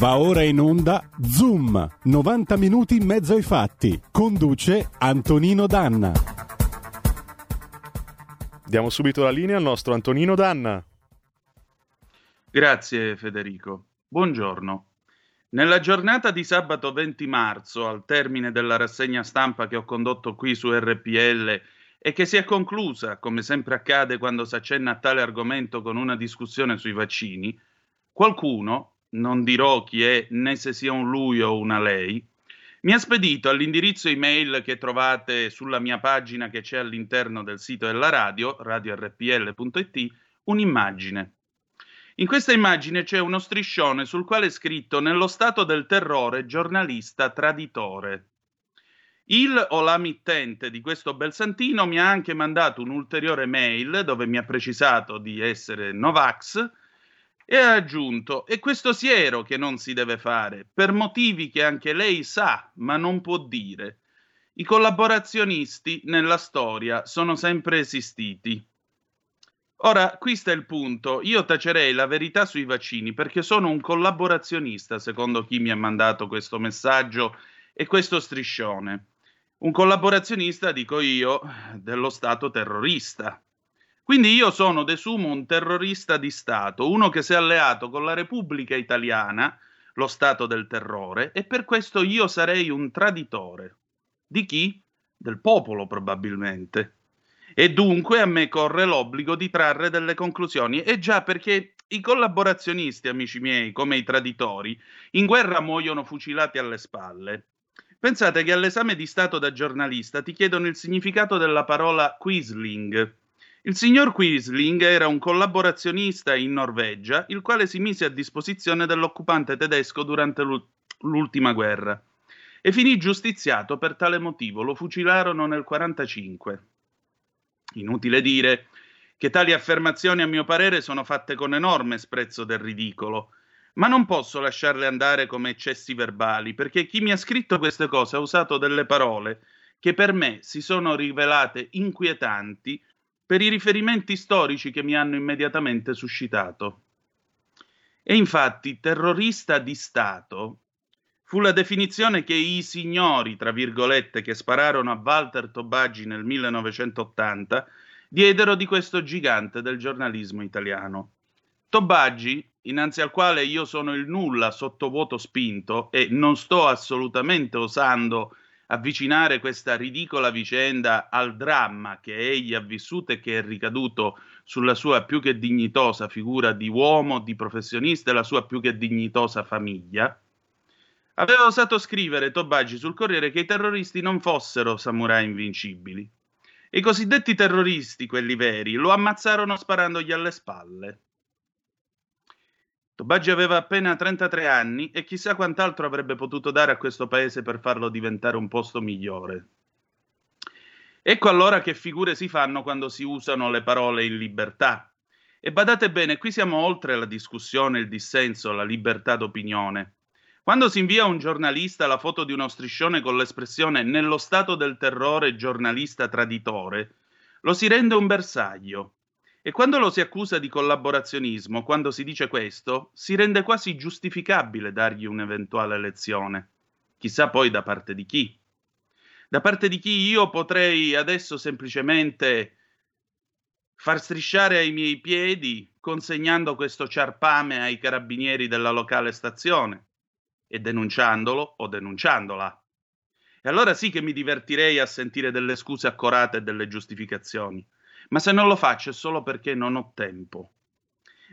Va ora in onda Zoom, 90 minuti in mezzo ai fatti. Conduce Antonino Danna. Diamo subito la linea al nostro Antonino Danna. Grazie Federico. Buongiorno. Nella giornata di sabato 20 marzo, al termine della rassegna stampa che ho condotto qui su RPL e che si è conclusa, come sempre accade quando si accenna a tale argomento con una discussione sui vaccini, qualcuno, non dirò chi è né se sia un lui o una lei, mi ha spedito all'indirizzo email che trovate sulla mia pagina che c'è all'interno del sito della radio, radiorpl.it, un'immagine. In questa immagine c'è uno striscione sul quale è scritto nello stato del terrore giornalista traditore. Il o la mittente di questo bel santino mi ha anche mandato un'ulteriore mail dove mi ha precisato di essere Novax e ha aggiunto, e questo siero che non si deve fare, per motivi che anche lei sa, ma non può dire. I collaborazionisti nella storia sono sempre esistiti. Ora, qui sta il punto. Io tacerei la verità sui vaccini perché sono un collaborazionista, secondo chi mi ha mandato questo messaggio e questo striscione. Un collaborazionista, dico io, dello Stato terrorista. Quindi io sono de sumo un terrorista di Stato, uno che si è alleato con la Repubblica Italiana, lo Stato del terrore, e per questo io sarei un traditore. Di chi? Del popolo probabilmente. E dunque a me corre l'obbligo di trarre delle conclusioni. E già perché i collaborazionisti, amici miei, come i traditori, in guerra muoiono fucilati alle spalle. Pensate che all'esame di Stato da giornalista ti chiedono il significato della parola Quisling il signor Quisling era un collaborazionista in Norvegia, il quale si mise a disposizione dell'occupante tedesco durante l'ultima guerra e finì giustiziato per tale motivo. Lo fucilarono nel 1945. Inutile dire che tali affermazioni, a mio parere, sono fatte con enorme sprezzo del ridicolo, ma non posso lasciarle andare come eccessi verbali, perché chi mi ha scritto queste cose ha usato delle parole che per me si sono rivelate inquietanti per i riferimenti storici che mi hanno immediatamente suscitato. E infatti terrorista di Stato fu la definizione che i signori, tra virgolette, che spararono a Walter Tobaggi nel 1980 diedero di questo gigante del giornalismo italiano. Tobaggi, innanzi al quale io sono il nulla sottovuoto spinto e non sto assolutamente osando avvicinare questa ridicola vicenda al dramma che egli ha vissuto e che è ricaduto sulla sua più che dignitosa figura di uomo, di professionista e la sua più che dignitosa famiglia, aveva osato scrivere Tobaggi sul Corriere che i terroristi non fossero samurai invincibili. I cosiddetti terroristi, quelli veri, lo ammazzarono sparandogli alle spalle. Tobaggi aveva appena 33 anni e chissà quant'altro avrebbe potuto dare a questo paese per farlo diventare un posto migliore. Ecco allora che figure si fanno quando si usano le parole in libertà. E badate bene, qui siamo oltre la discussione, il dissenso, la libertà d'opinione. Quando si invia a un giornalista la foto di uno striscione con l'espressione nello stato del terrore giornalista traditore, lo si rende un bersaglio. E quando lo si accusa di collaborazionismo, quando si dice questo, si rende quasi giustificabile dargli un'eventuale lezione. Chissà poi da parte di chi. Da parte di chi io potrei adesso semplicemente far strisciare ai miei piedi consegnando questo ciarpame ai carabinieri della locale stazione e denunciandolo o denunciandola. E allora sì che mi divertirei a sentire delle scuse accorate e delle giustificazioni. Ma se non lo faccio è solo perché non ho tempo.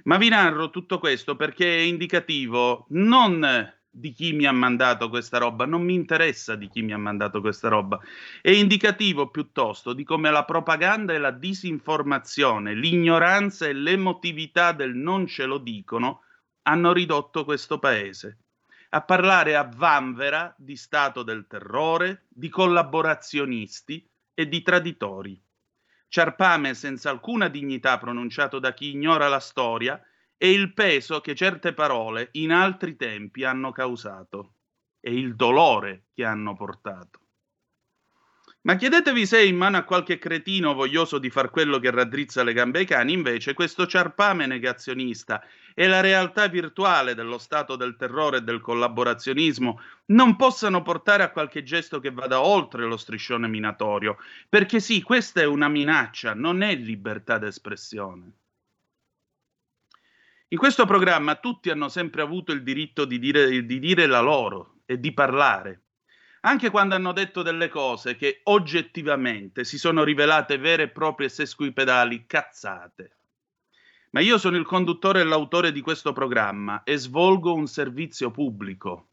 Ma vi narro tutto questo perché è indicativo non di chi mi ha mandato questa roba, non mi interessa di chi mi ha mandato questa roba, è indicativo piuttosto di come la propaganda e la disinformazione, l'ignoranza e l'emotività del non ce lo dicono hanno ridotto questo paese a parlare a vanvera di stato del terrore, di collaborazionisti e di traditori. Ciarpame senza alcuna dignità pronunciato da chi ignora la storia e il peso che certe parole in altri tempi hanno causato e il dolore che hanno portato. Ma chiedetevi se in mano a qualche cretino voglioso di far quello che raddrizza le gambe ai cani, invece questo ciarpame negazionista e la realtà virtuale dello stato del terrore e del collaborazionismo non possano portare a qualche gesto che vada oltre lo striscione minatorio, perché sì, questa è una minaccia, non è libertà d'espressione. In questo programma tutti hanno sempre avuto il diritto di dire, di dire la loro e di parlare anche quando hanno detto delle cose che oggettivamente si sono rivelate vere e proprie sesquipedali cazzate. Ma io sono il conduttore e l'autore di questo programma e svolgo un servizio pubblico.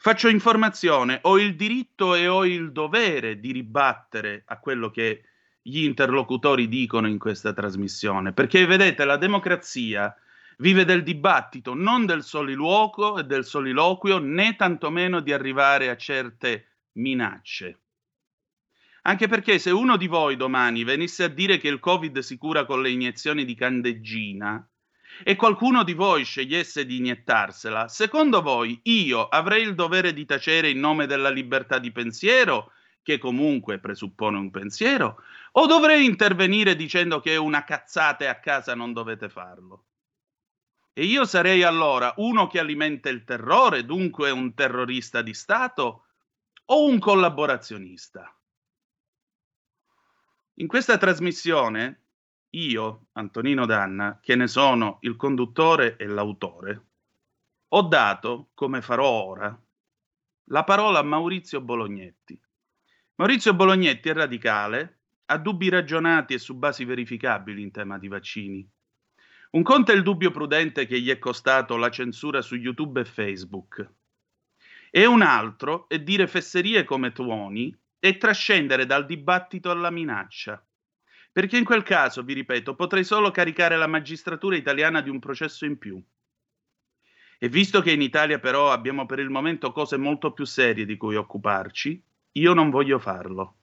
Faccio informazione, ho il diritto e ho il dovere di ribattere a quello che gli interlocutori dicono in questa trasmissione, perché vedete, la democrazia vive del dibattito, non del soliloquio e del soliloquio, né tantomeno di arrivare a certe minacce. Anche perché se uno di voi domani venisse a dire che il Covid si cura con le iniezioni di candeggina e qualcuno di voi scegliesse di iniettarsela, secondo voi io avrei il dovere di tacere in nome della libertà di pensiero, che comunque presuppone un pensiero, o dovrei intervenire dicendo che è una cazzata e a casa non dovete farlo? E io sarei allora uno che alimenta il terrore, dunque un terrorista di Stato, o un collaborazionista? In questa trasmissione, io, Antonino Danna, che ne sono il conduttore e l'autore, ho dato, come farò ora, la parola a Maurizio Bolognetti. Maurizio Bolognetti è radicale, ha dubbi ragionati e su basi verificabili in tema di vaccini un conto è il dubbio prudente che gli è costato la censura su YouTube e Facebook. E un altro è dire fesserie come tuoni e trascendere dal dibattito alla minaccia. Perché in quel caso, vi ripeto, potrei solo caricare la magistratura italiana di un processo in più. E visto che in Italia però abbiamo per il momento cose molto più serie di cui occuparci, io non voglio farlo.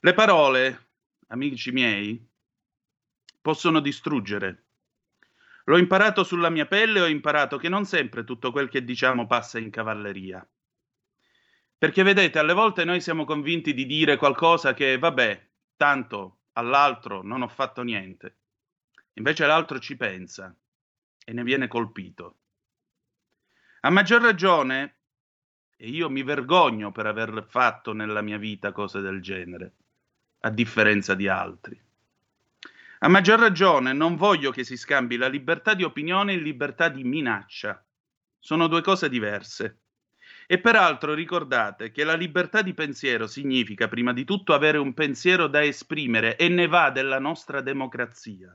Le parole, amici miei, possono distruggere. L'ho imparato sulla mia pelle e ho imparato che non sempre tutto quel che diciamo passa in cavalleria. Perché vedete, alle volte noi siamo convinti di dire qualcosa che, vabbè, tanto all'altro non ho fatto niente. Invece l'altro ci pensa e ne viene colpito. A maggior ragione, e io mi vergogno per aver fatto nella mia vita cose del genere, a differenza di altri. A maggior ragione non voglio che si scambi la libertà di opinione in libertà di minaccia. Sono due cose diverse. E peraltro ricordate che la libertà di pensiero significa prima di tutto avere un pensiero da esprimere e ne va della nostra democrazia.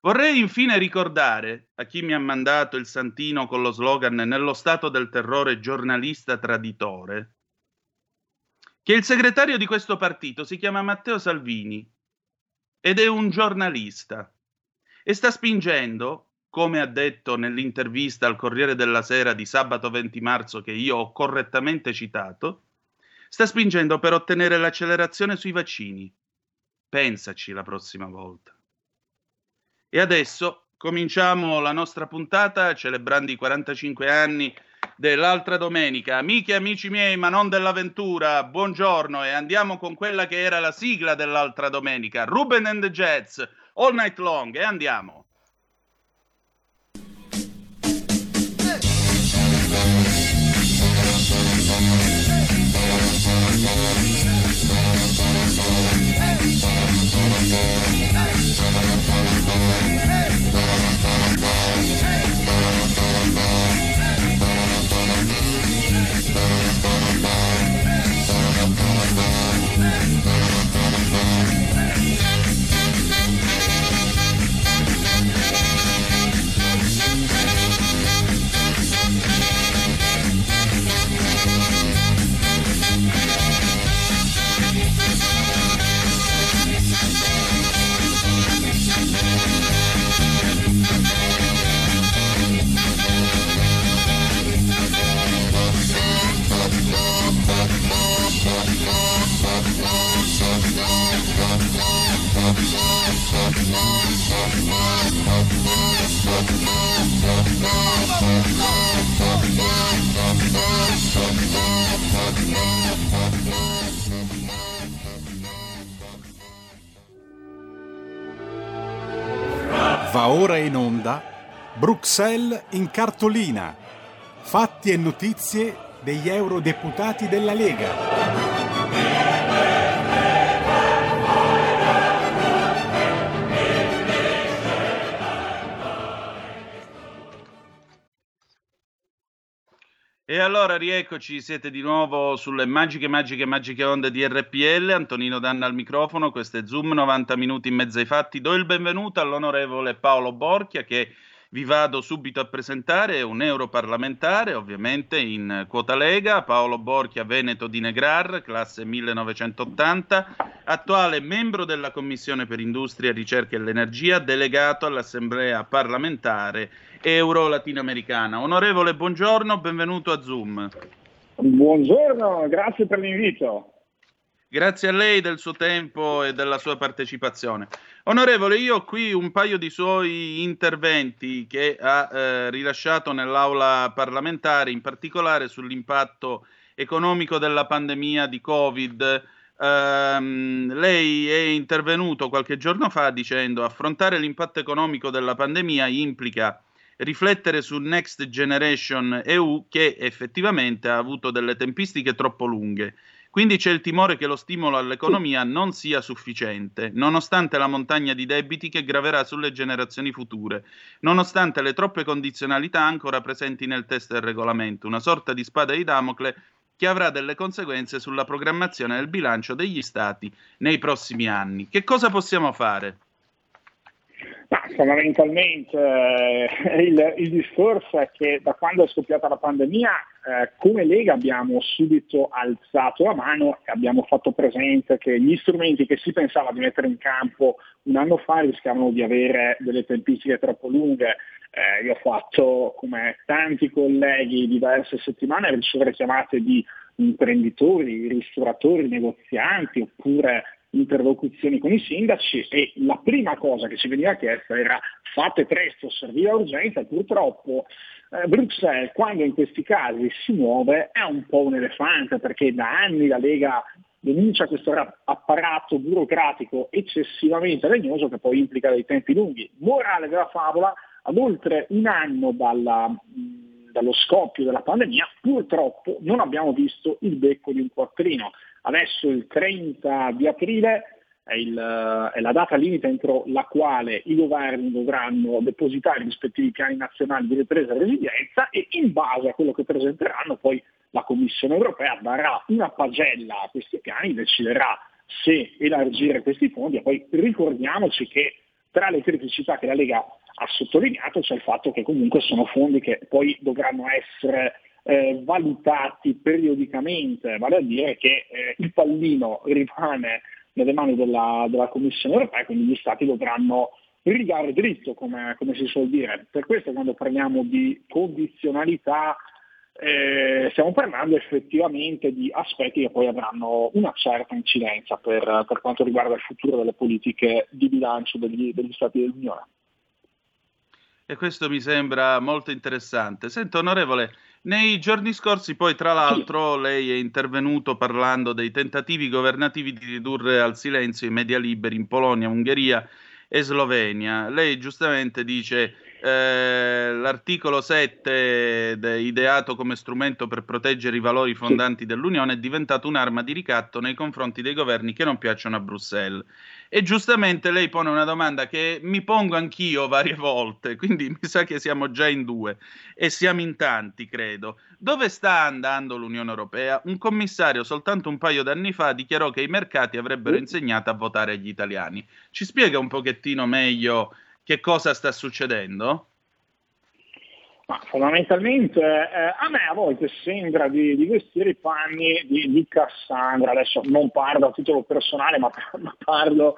Vorrei infine ricordare a chi mi ha mandato il santino con lo slogan nello stato del terrore giornalista traditore che il segretario di questo partito si chiama Matteo Salvini ed è un giornalista e sta spingendo, come ha detto nell'intervista al Corriere della Sera di sabato 20 marzo che io ho correttamente citato, sta spingendo per ottenere l'accelerazione sui vaccini. Pensaci la prossima volta. E adesso cominciamo la nostra puntata celebrando i 45 anni dell'altra domenica. Amiche e amici miei, ma non dell'avventura, buongiorno e andiamo con quella che era la sigla dell'altra domenica, Ruben and the Jets, All Night Long e andiamo. Bruxelles in cartolina. Fatti e notizie degli eurodeputati della Lega. E allora rieccoci, siete di nuovo sulle magiche, magiche, magiche onde di RPL. Antonino Danna al microfono, questo è Zoom, 90 minuti in mezzo ai fatti. Do il benvenuto all'onorevole Paolo Borchia che vi vado subito a presentare, un europarlamentare, ovviamente in quota Lega, Paolo Borchia, Veneto di Negrar, classe 1980, attuale membro della Commissione per Industria, Ricerca e l'Energia, delegato all'Assemblea parlamentare euro-latinoamericana. Onorevole, buongiorno, benvenuto a Zoom. Buongiorno, grazie per l'invito. Grazie a lei del suo tempo e della sua partecipazione. Onorevole, io ho qui un paio di suoi interventi che ha eh, rilasciato nell'aula parlamentare, in particolare sull'impatto economico della pandemia di Covid. Um, lei è intervenuto qualche giorno fa dicendo affrontare l'impatto economico della pandemia implica riflettere su Next Generation EU che effettivamente ha avuto delle tempistiche troppo lunghe. Quindi c'è il timore che lo stimolo all'economia non sia sufficiente, nonostante la montagna di debiti che graverà sulle generazioni future, nonostante le troppe condizionalità ancora presenti nel testo del regolamento, una sorta di spada di Damocle che avrà delle conseguenze sulla programmazione del bilancio degli Stati nei prossimi anni. Che cosa possiamo fare? Ma fondamentalmente eh, il, il, discorso è che da quando è scoppiata la pandemia eh, come Lega abbiamo subito alzato la mano e abbiamo fatto presente che gli strumenti che si pensava di mettere in campo un anno fa rischiavano di avere delle tempistiche troppo lunghe. Eh, io ho fatto, come tanti colleghi, diverse settimane ricevere chiamate di imprenditori, ristoratori, negozianti oppure interlocuzioni con i sindaci e la prima cosa che ci veniva chiesta era fate presto, serviva urgenza purtroppo eh, Bruxelles quando in questi casi si muove è un po' un elefante perché da anni la Lega denuncia questo apparato burocratico eccessivamente legnoso che poi implica dei tempi lunghi. Morale della favola, ad oltre un anno dalla, dallo scoppio della pandemia, purtroppo non abbiamo visto il becco di un quattrino. Adesso il 30 di aprile è, il, è, la data limite entro la quale i governi dovranno depositare i rispettivi piani nazionali di ripresa e resilienza e in base a quello che presenteranno poi la Commissione europea darà una pagella a questi piani, deciderà se elargire questi fondi e poi ricordiamoci che tra le criticità che la Lega ha sottolineato c'è il fatto che comunque sono fondi che poi dovranno essere eh, valutati periodicamente, vale a dire che eh, il pallino rimane nelle mani della, della, Commissione europea, quindi gli Stati dovranno rigare dritto, come, come, si suol dire. Per questo quando parliamo di condizionalità eh, stiamo parlando effettivamente di aspetti che poi avranno una certa incidenza per, per quanto riguarda il futuro delle politiche di bilancio degli, degli Stati dell'Unione. E questo mi sembra molto interessante. Sento, onorevole, nei giorni scorsi poi tra l'altro lei è intervenuto parlando dei tentativi governativi di ridurre al silenzio i media liberi in Polonia, Ungheria e Slovenia. Lei giustamente dice eh, l'articolo 7 de, ideato come strumento per proteggere i valori fondanti dell'Unione è diventato un'arma di ricatto nei confronti dei governi che non piacciono a Bruxelles. E giustamente lei pone una domanda che mi pongo anch'io varie volte, quindi mi sa che siamo già in due e siamo in tanti, credo. Dove sta andando l'Unione Europea? Un commissario soltanto un paio d'anni fa dichiarò che i mercati avrebbero insegnato a votare agli italiani. Ci spiega un pochettino meglio che cosa sta succedendo? Ma fondamentalmente eh, a me a volte sembra di, di vestire i panni di, di, Cassandra, adesso non parlo a titolo personale ma, ma parlo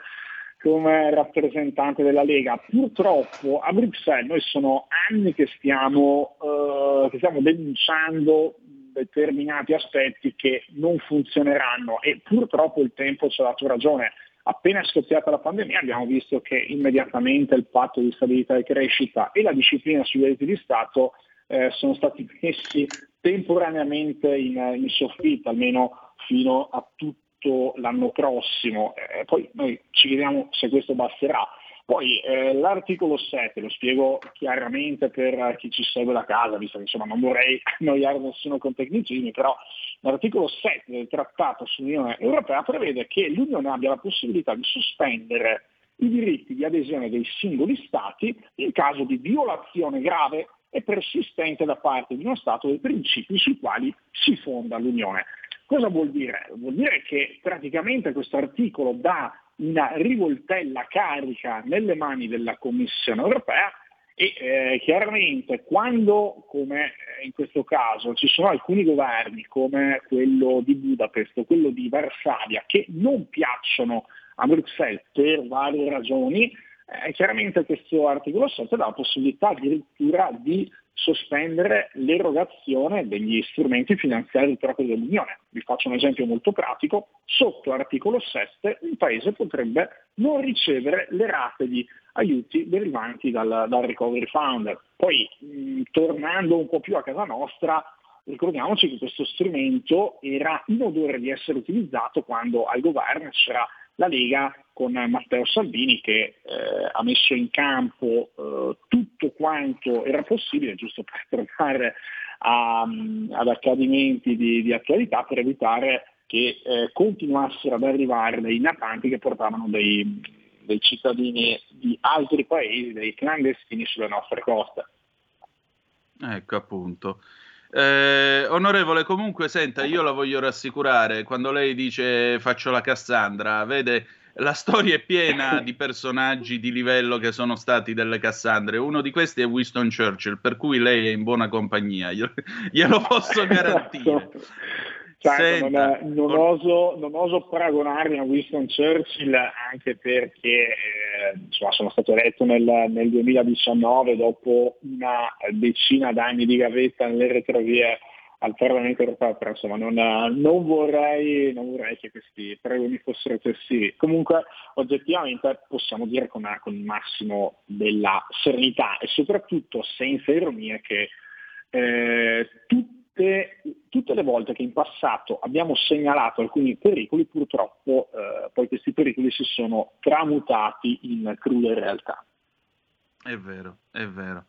come rappresentante della Lega. Purtroppo a Bruxelles noi sono anni che stiamo, eh, che stiamo denunciando determinati aspetti che non funzioneranno e purtroppo il tempo ci ha dato ragione. Appena scoppiata la pandemia abbiamo visto che immediatamente il patto di stabilità e crescita e la disciplina sugli aiuti di Stato eh, sono stati messi temporaneamente in, in soffitta, almeno fino a tutto l'anno prossimo. Eh, poi noi ci vediamo se questo basterà. Poi eh, l'articolo 7, lo spiego chiaramente per chi ci segue da casa, visto che insomma, non vorrei annoiare nessuno con tecnicismi, però l'articolo 7 del trattato sull'Unione Europea prevede che l'Unione abbia la possibilità di sospendere i diritti di adesione dei singoli Stati in caso di violazione grave e persistente da parte di uno Stato dei principi sui quali si fonda l'Unione. Cosa vuol dire? Vuol dire che praticamente questo articolo dà una rivoltella carica nelle mani della Commissione europea e eh, chiaramente quando, come in questo caso, ci sono alcuni governi come quello di Budapest o quello di Varsavia che non piacciono a Bruxelles per varie ragioni, eh, chiaramente questo articolo 7 dà la possibilità addirittura di sospendere l'erogazione degli strumenti finanziari propri dell'Unione. Vi faccio un esempio molto pratico. Sotto articolo 7 un paese potrebbe non ricevere le rate di aiuti derivanti dal, dal Recovery Fund. Poi, mh, tornando un po' più a casa nostra, ricordiamoci che questo strumento era in odore di essere utilizzato quando al governo c'era la Lega con Matteo Salvini che eh, ha messo in campo eh, tutto quanto era possibile, giusto per tornare a, ad accadimenti di, di, attualità, per evitare che eh, continuassero ad arrivare dei natanti che portavano dei, dei cittadini di altri paesi, dei clandestini sulle nostre coste. Ecco appunto. Eh, onorevole, comunque, senta, io la voglio rassicurare. Quando lei dice faccio la Cassandra, vede, la storia è piena di personaggi di livello che sono stati delle Cassandre. Uno di questi è Winston Churchill, per cui lei è in buona compagnia, glielo, glielo posso garantire. Certo, non, non, oso, non, oso, paragonarmi a Winston Churchill anche perché eh, insomma, sono stato eletto nel, nel, 2019 dopo una decina d'anni di gavetta nelle retrovie al Parlamento europeo, però insomma non, non, vorrei, non vorrei, che questi pregoni fossero eccessivi. Comunque oggettivamente possiamo dire con, con il massimo della serenità e soprattutto senza ironia che eh, tutti tutte, tutte, le volte che in passato abbiamo segnalato alcuni pericoli, purtroppo eh, poi questi pericoli si sono tramutati in crude realtà. È vero, è vero.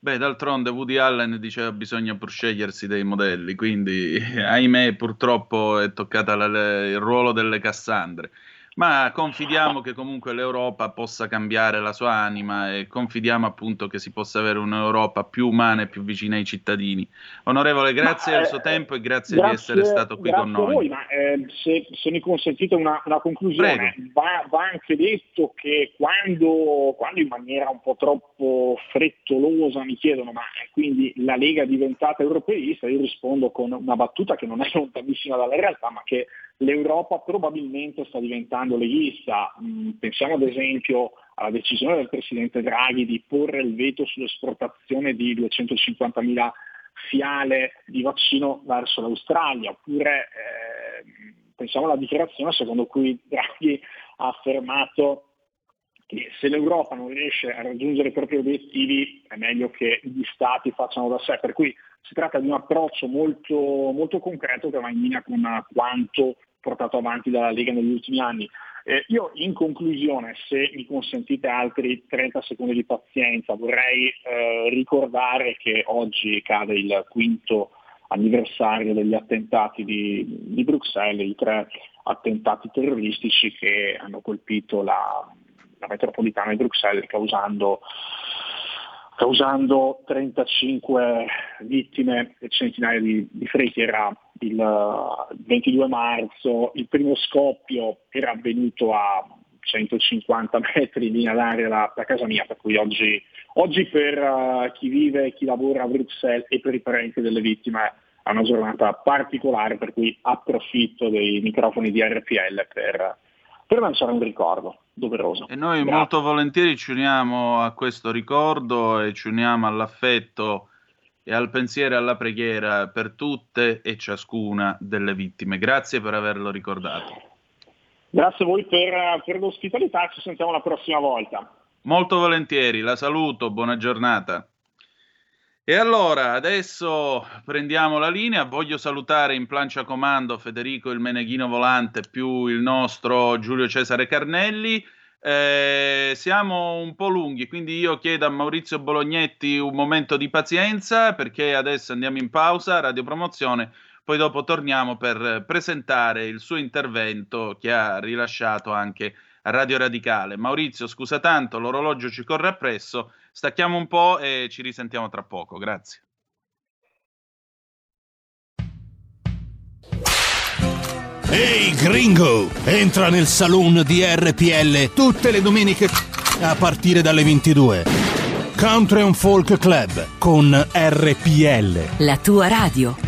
Beh, d'altronde Woody Allen diceva bisogna pur scegliersi dei modelli, quindi ahimè purtroppo è toccata la, il ruolo delle Cassandre ma confidiamo che comunque l'Europa possa cambiare la sua anima e confidiamo appunto che si possa avere un'Europa più umana e più vicina ai cittadini. Onorevole, grazie ma, del suo eh, tempo e grazie, grazie, di essere stato qui con noi. Voi, ma, eh, se, se, mi consentite una, una conclusione, va, va, anche detto che quando, quando, in maniera un po' troppo frettolosa mi chiedono ma eh, quindi la Lega è diventata europeista, io rispondo con una battuta che non è lontanissima dalla realtà, ma che l'Europa probabilmente sta diventando leghista. Mm, pensiamo ad esempio alla decisione del Presidente Draghi di porre il veto sull'esportazione di 250.000 fiale di vaccino verso l'Australia, oppure eh, pensiamo alla dichiarazione secondo cui Draghi ha affermato che se l'Europa non riesce a raggiungere i propri obiettivi è meglio che gli stati facciano da sé, per cui si tratta di un approccio molto, molto concreto che va in linea con quanto portato avanti dalla Lega negli ultimi anni. Eh, io in conclusione, se mi consentite altri 30 secondi di pazienza, vorrei eh, ricordare che oggi cade il quinto anniversario degli attentati di, di, Bruxelles, i tre attentati terroristici che hanno colpito la, la metropolitana di Bruxelles causando causando 35 vittime e centinaia di, di feriti. Era il 22 marzo, il primo scoppio era avvenuto a 150 metri in linea d'aria da, da casa mia, per cui oggi, oggi per uh, chi vive e chi lavora a Bruxelles e per i parenti delle vittime è una giornata particolare, per cui approfitto dei microfoni di RPL per, per lanciare un ricordo doveroso. E noi Grazie. molto volentieri ci uniamo a questo ricordo e ci uniamo all'affetto e al pensiero e alla preghiera per tutte e ciascuna delle vittime. Grazie per averlo ricordato. Grazie a voi per, per l'ospitalità, ci sentiamo la prossima volta. Molto volentieri, la saluto, buona giornata. E allora, adesso prendiamo la linea, voglio salutare in plancia comando Federico il Meneghino Volante più il nostro Giulio Cesare Carnelli. Eh, siamo un po' lunghi, quindi io chiedo a Maurizio Bolognetti un momento di pazienza perché adesso andiamo in pausa, radiopromozione, poi dopo torniamo per presentare il suo intervento che ha rilasciato anche a Radio Radicale. Maurizio, scusa tanto, l'orologio ci corre appresso, stacchiamo un po' e ci risentiamo tra poco. Grazie. Ehi hey gringo, entra nel saloon di RPL tutte le domeniche a partire dalle 22. Country and Folk Club con RPL. La tua radio.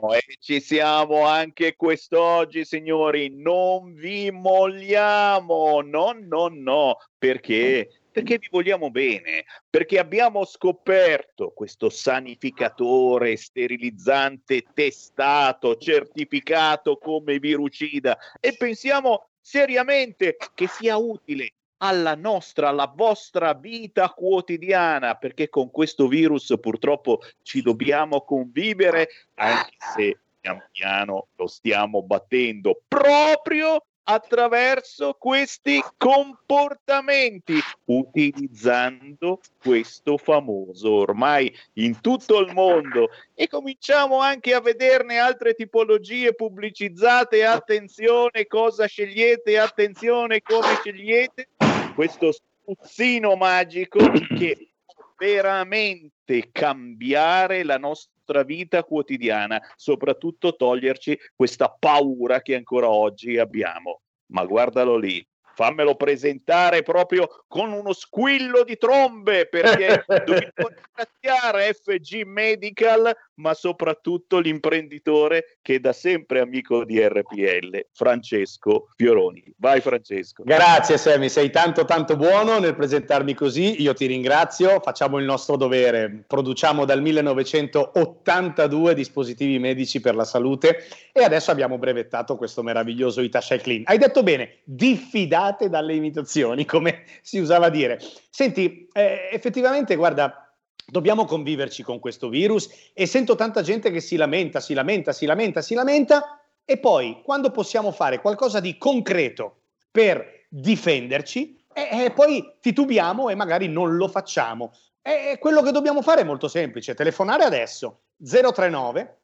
E ci siamo anche quest'oggi, signori. Non vi molliamo, no, no, no. Perché? Perché vi vogliamo bene, perché abbiamo scoperto questo sanificatore sterilizzante testato, certificato come virucida e pensiamo seriamente che sia utile alla nostra, alla vostra vita quotidiana, perché con questo virus purtroppo ci dobbiamo convivere, anche se pian piano lo stiamo battendo proprio attraverso questi comportamenti, utilizzando questo famoso ormai in tutto il mondo. E cominciamo anche a vederne altre tipologie pubblicizzate. Attenzione cosa scegliete, attenzione come scegliete questo spruzzino magico che può veramente cambiare la nostra vita quotidiana, soprattutto toglierci questa paura che ancora oggi abbiamo. Ma guardalo lì, fammelo presentare proprio con uno squillo di trombe perché dobbiamo ringraziare FG Medical ma soprattutto l'imprenditore che è da sempre amico di RPL, Francesco Fioroni. Vai Francesco. Grazie Semi, sei tanto tanto buono nel presentarmi così, io ti ringrazio, facciamo il nostro dovere, produciamo dal 1982 dispositivi medici per la salute e adesso abbiamo brevettato questo meraviglioso Itasha Clean. Hai detto bene, diffidate dalle imitazioni, come si usava dire. Senti, eh, effettivamente guarda, Dobbiamo conviverci con questo virus e sento tanta gente che si lamenta, si lamenta, si lamenta, si lamenta e poi quando possiamo fare qualcosa di concreto per difenderci, eh, eh, poi titubiamo e magari non lo facciamo. E quello che dobbiamo fare è molto semplice, telefonare adesso 039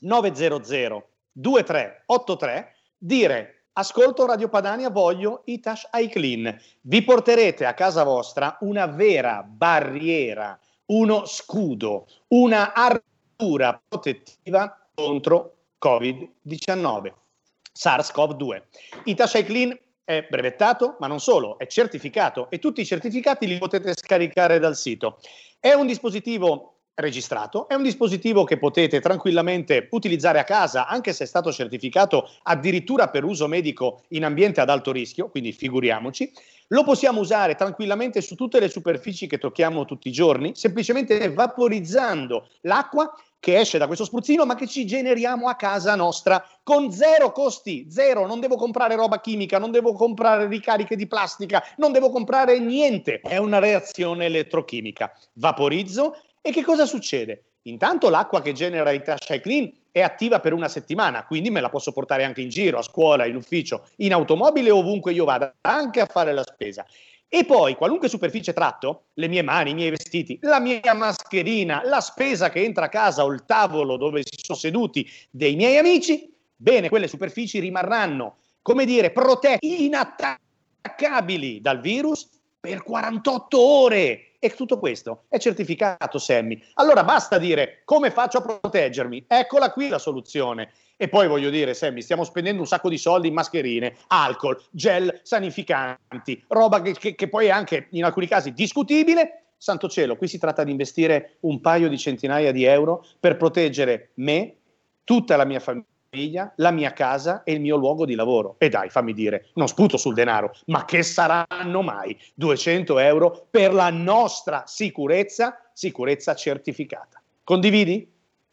900 2383, dire ascolto Radio Padania, voglio Itash iClean. Vi porterete a casa vostra una vera barriera uno scudo, una armatura protettiva contro Covid-19, SARS-CoV-2. Itasha Clean è brevettato, ma non solo, è certificato e tutti i certificati li potete scaricare dal sito. È un dispositivo registrato, è un dispositivo che potete tranquillamente utilizzare a casa, anche se è stato certificato addirittura per uso medico in ambiente ad alto rischio, quindi figuriamoci. Lo possiamo usare tranquillamente su tutte le superfici che tocchiamo tutti i giorni, semplicemente vaporizzando l'acqua che esce da questo spruzzino, ma che ci generiamo a casa nostra con zero costi, zero. Non devo comprare roba chimica, non devo comprare ricariche di plastica, non devo comprare niente. È una reazione elettrochimica. Vaporizzo e che cosa succede? Intanto l'acqua che genera il Tasha Clean è attiva per una settimana, quindi me la posso portare anche in giro, a scuola, in ufficio, in automobile, ovunque io vada, anche a fare la spesa. E poi, qualunque superficie tratto, le mie mani, i miei vestiti, la mia mascherina, la spesa che entra a casa o il tavolo dove si sono seduti dei miei amici, bene, quelle superfici rimarranno, come dire, protette, inattaccabili dal virus per 48 ore. E tutto questo è certificato, Sammy. Allora basta dire come faccio a proteggermi. Eccola qui la soluzione. E poi voglio dire, Sammy, stiamo spendendo un sacco di soldi in mascherine, alcol, gel sanificanti, roba che, che, che poi è anche in alcuni casi discutibile. Santo cielo, qui si tratta di investire un paio di centinaia di euro per proteggere me, tutta la mia famiglia famiglia, la mia casa e il mio luogo di lavoro. E dai, fammi dire, non sputo sul denaro, ma che saranno mai 200 euro per la nostra sicurezza, sicurezza certificata? Condividi?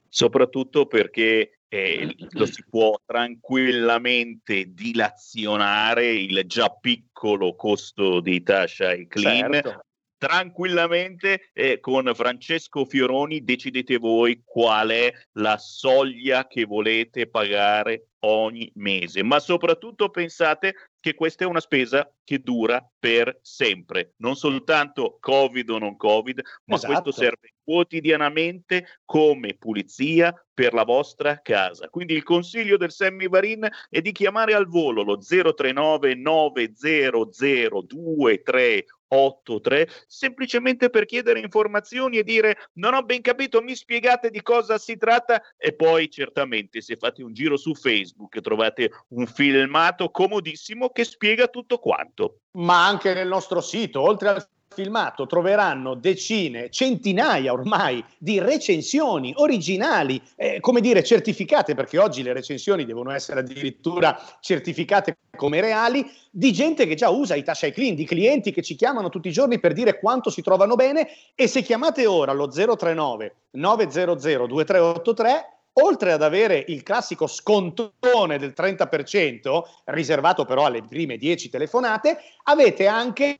Soprattutto perché eh, lo si può tranquillamente dilazionare il già piccolo costo di Tasha e Clean certo tranquillamente eh, con Francesco Fioroni decidete voi qual è la soglia che volete pagare ogni mese, ma soprattutto pensate che questa è una spesa che dura per sempre, non soltanto Covid o non Covid, ma esatto. questo serve quotidianamente come pulizia per la vostra casa. Quindi il consiglio del Sammy Varin è di chiamare al volo lo 039 900 23 83 semplicemente per chiedere informazioni e dire non ho ben capito, mi spiegate di cosa si tratta e poi certamente se fate un giro su Facebook trovate un filmato comodissimo che spiega tutto quanto. Ma anche nel nostro sito, oltre al filmato troveranno decine, centinaia ormai di recensioni originali, eh, come dire certificate, perché oggi le recensioni devono essere addirittura certificate come reali, di gente che già usa i Tasha Clean, di clienti che ci chiamano tutti i giorni per dire quanto si trovano bene e se chiamate ora allo 039 900 2383 oltre ad avere il classico scontone del 30%, riservato però alle prime 10 telefonate, avete anche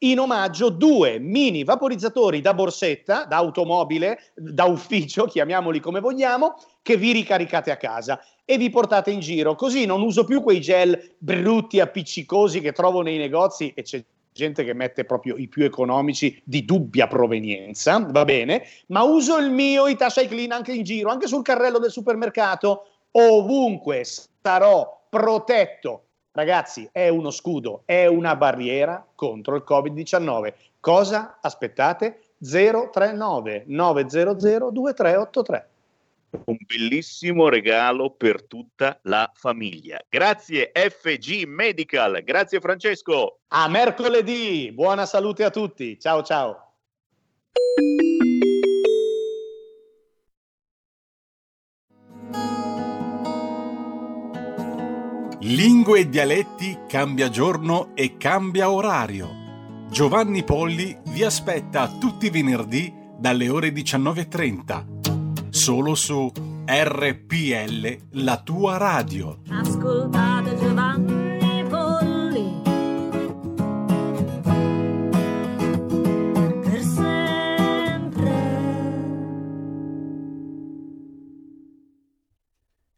in omaggio due mini vaporizzatori da borsetta, da automobile, da ufficio, chiamiamoli come vogliamo, che vi ricaricate a casa e vi portate in giro. Così non uso più quei gel brutti, appiccicosi che trovo nei negozi e c'è gente che mette proprio i più economici di dubbia provenienza, va bene, ma uso il mio Itasha Clean anche in giro, anche sul carrello del supermercato, ovunque starò protetto Ragazzi, è uno scudo, è una barriera contro il Covid-19. Cosa aspettate? 039 900 2383 un bellissimo regalo per tutta la famiglia. Grazie FG Medical, grazie Francesco. A mercoledì, buona salute a tutti. Ciao ciao. Lingue e dialetti cambia giorno e cambia orario. Giovanni Polli vi aspetta tutti i venerdì dalle ore 19.30. Solo su RPL, la tua radio. Ascoltate Giovanni Polli. Per sempre.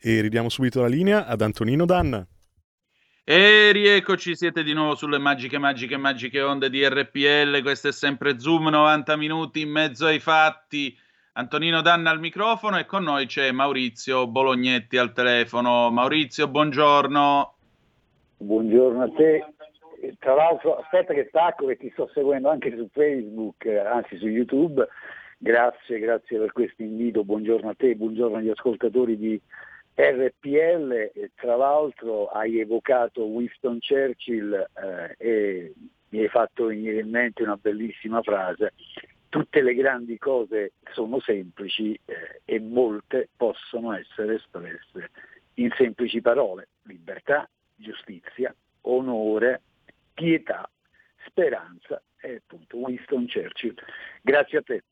E ridiamo subito la linea ad Antonino Danna. E rieccoci, siete di nuovo sulle magiche, magiche, magiche onde di RPL. Questo è sempre Zoom, 90 minuti in mezzo ai fatti. Antonino Danna al microfono e con noi c'è Maurizio Bolognetti al telefono. Maurizio, buongiorno. Buongiorno a te. Tra l'altro, aspetta che stacco che ti sto seguendo anche su Facebook, anzi su YouTube. Grazie, grazie per questo invito. Buongiorno a te, buongiorno agli ascoltatori di RPL, tra l'altro hai evocato Winston Churchill eh, e mi hai fatto venire in mente una bellissima frase, tutte le grandi cose sono semplici eh, e molte possono essere espresse in semplici parole, libertà, giustizia, onore, pietà, speranza e appunto Winston Churchill. Grazie a te.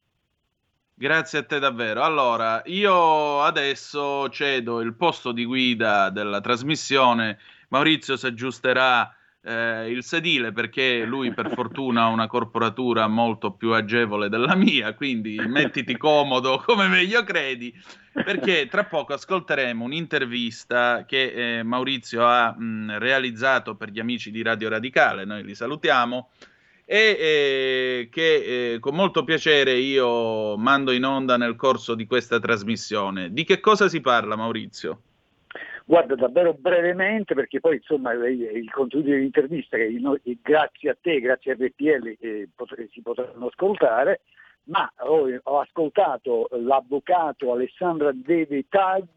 Grazie a te davvero. Allora, io adesso cedo il posto di guida della trasmissione. Maurizio si aggiusterà eh, il sedile perché lui per fortuna ha una corporatura molto più agevole della mia, quindi mettiti comodo come meglio credi, perché tra poco ascolteremo un'intervista che eh, Maurizio ha mh, realizzato per gli amici di Radio Radicale, noi li salutiamo, e eh, che eh, con molto piacere io mando in onda nel corso di questa trasmissione. Di che cosa si parla Maurizio? Guarda, davvero brevemente, perché poi insomma il contenuto dell'intervista, che noi, grazie a te, grazie a RPL, eh, pot- si potranno ascoltare, ma ho, ho ascoltato l'avvocato Alessandra Deve Tag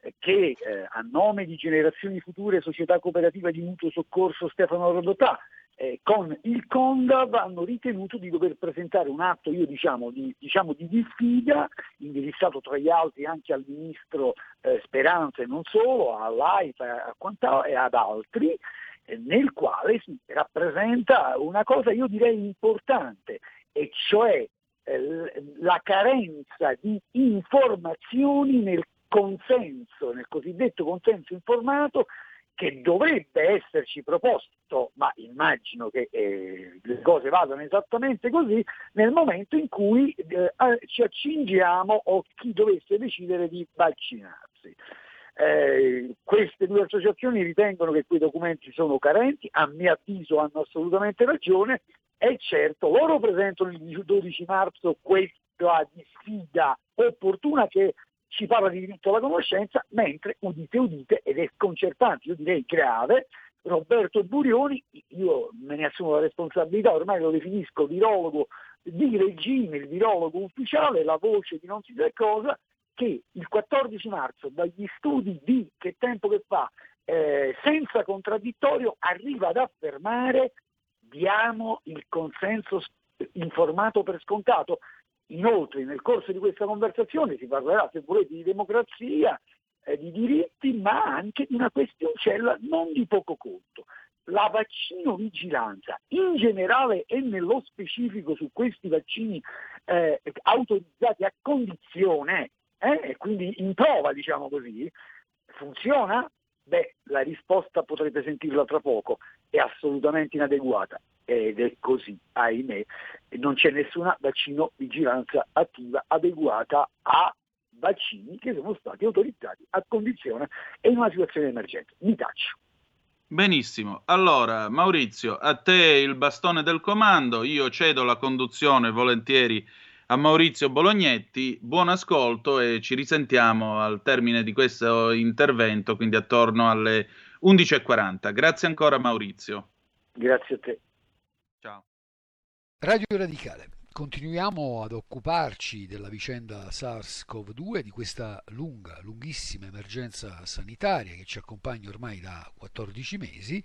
eh, che eh, a nome di Generazioni Future Società Cooperativa di Mutuo Soccorso Stefano Rodotà eh, con il CONDAV hanno ritenuto di dover presentare un atto, io diciamo, di, diciamo, di diffida, indirizzato tra gli altri anche al Ministro eh, Speranza e non solo, all'AIFA e ad altri, eh, nel quale si rappresenta una cosa io direi importante, e cioè eh, la carenza di informazioni nel consenso, nel cosiddetto consenso informato che dovrebbe esserci proposto, ma immagino che eh, le cose vadano esattamente così, nel momento in cui eh, ci accingiamo o chi dovesse decidere di vaccinarsi. Eh, queste due associazioni ritengono che quei documenti sono carenti, a mio avviso hanno assolutamente ragione e certo loro presentano il 12 marzo questa sfida opportuna che ci parla di diritto alla conoscenza, mentre, udite udite, ed è sconcertante, io direi grave, Roberto Burioni, io me ne assumo la responsabilità, ormai lo definisco virologo di regime, il virologo ufficiale, la voce di non si sa cosa, che il 14 marzo dagli studi di che tempo che fa, eh, senza contraddittorio, arriva ad affermare diamo il consenso informato per scontato. Inoltre nel corso di questa conversazione si parlerà, se volete, di democrazia, eh, di diritti, ma anche di una questioncella non di poco conto. La vaccino vigilanza in generale e nello specifico su questi vaccini eh, autorizzati a condizione, eh, quindi in prova diciamo così, funziona? Beh, la risposta potrete sentirla tra poco, è assolutamente inadeguata ed è così, ahimè, non c'è nessuna vaccino vigilanza attiva adeguata a vaccini che sono stati autorizzati a condizione e in una situazione di emergenza. Mi taccio. Benissimo, allora Maurizio, a te il bastone del comando, io cedo la conduzione volentieri a Maurizio Bolognetti. Buon ascolto e ci risentiamo al termine di questo intervento, quindi attorno alle 11.40. Grazie ancora Maurizio. Grazie a te. Ciao. Radio Radicale. Continuiamo ad occuparci della vicenda SARS-CoV-2, di questa lunga, lunghissima emergenza sanitaria che ci accompagna ormai da 14 mesi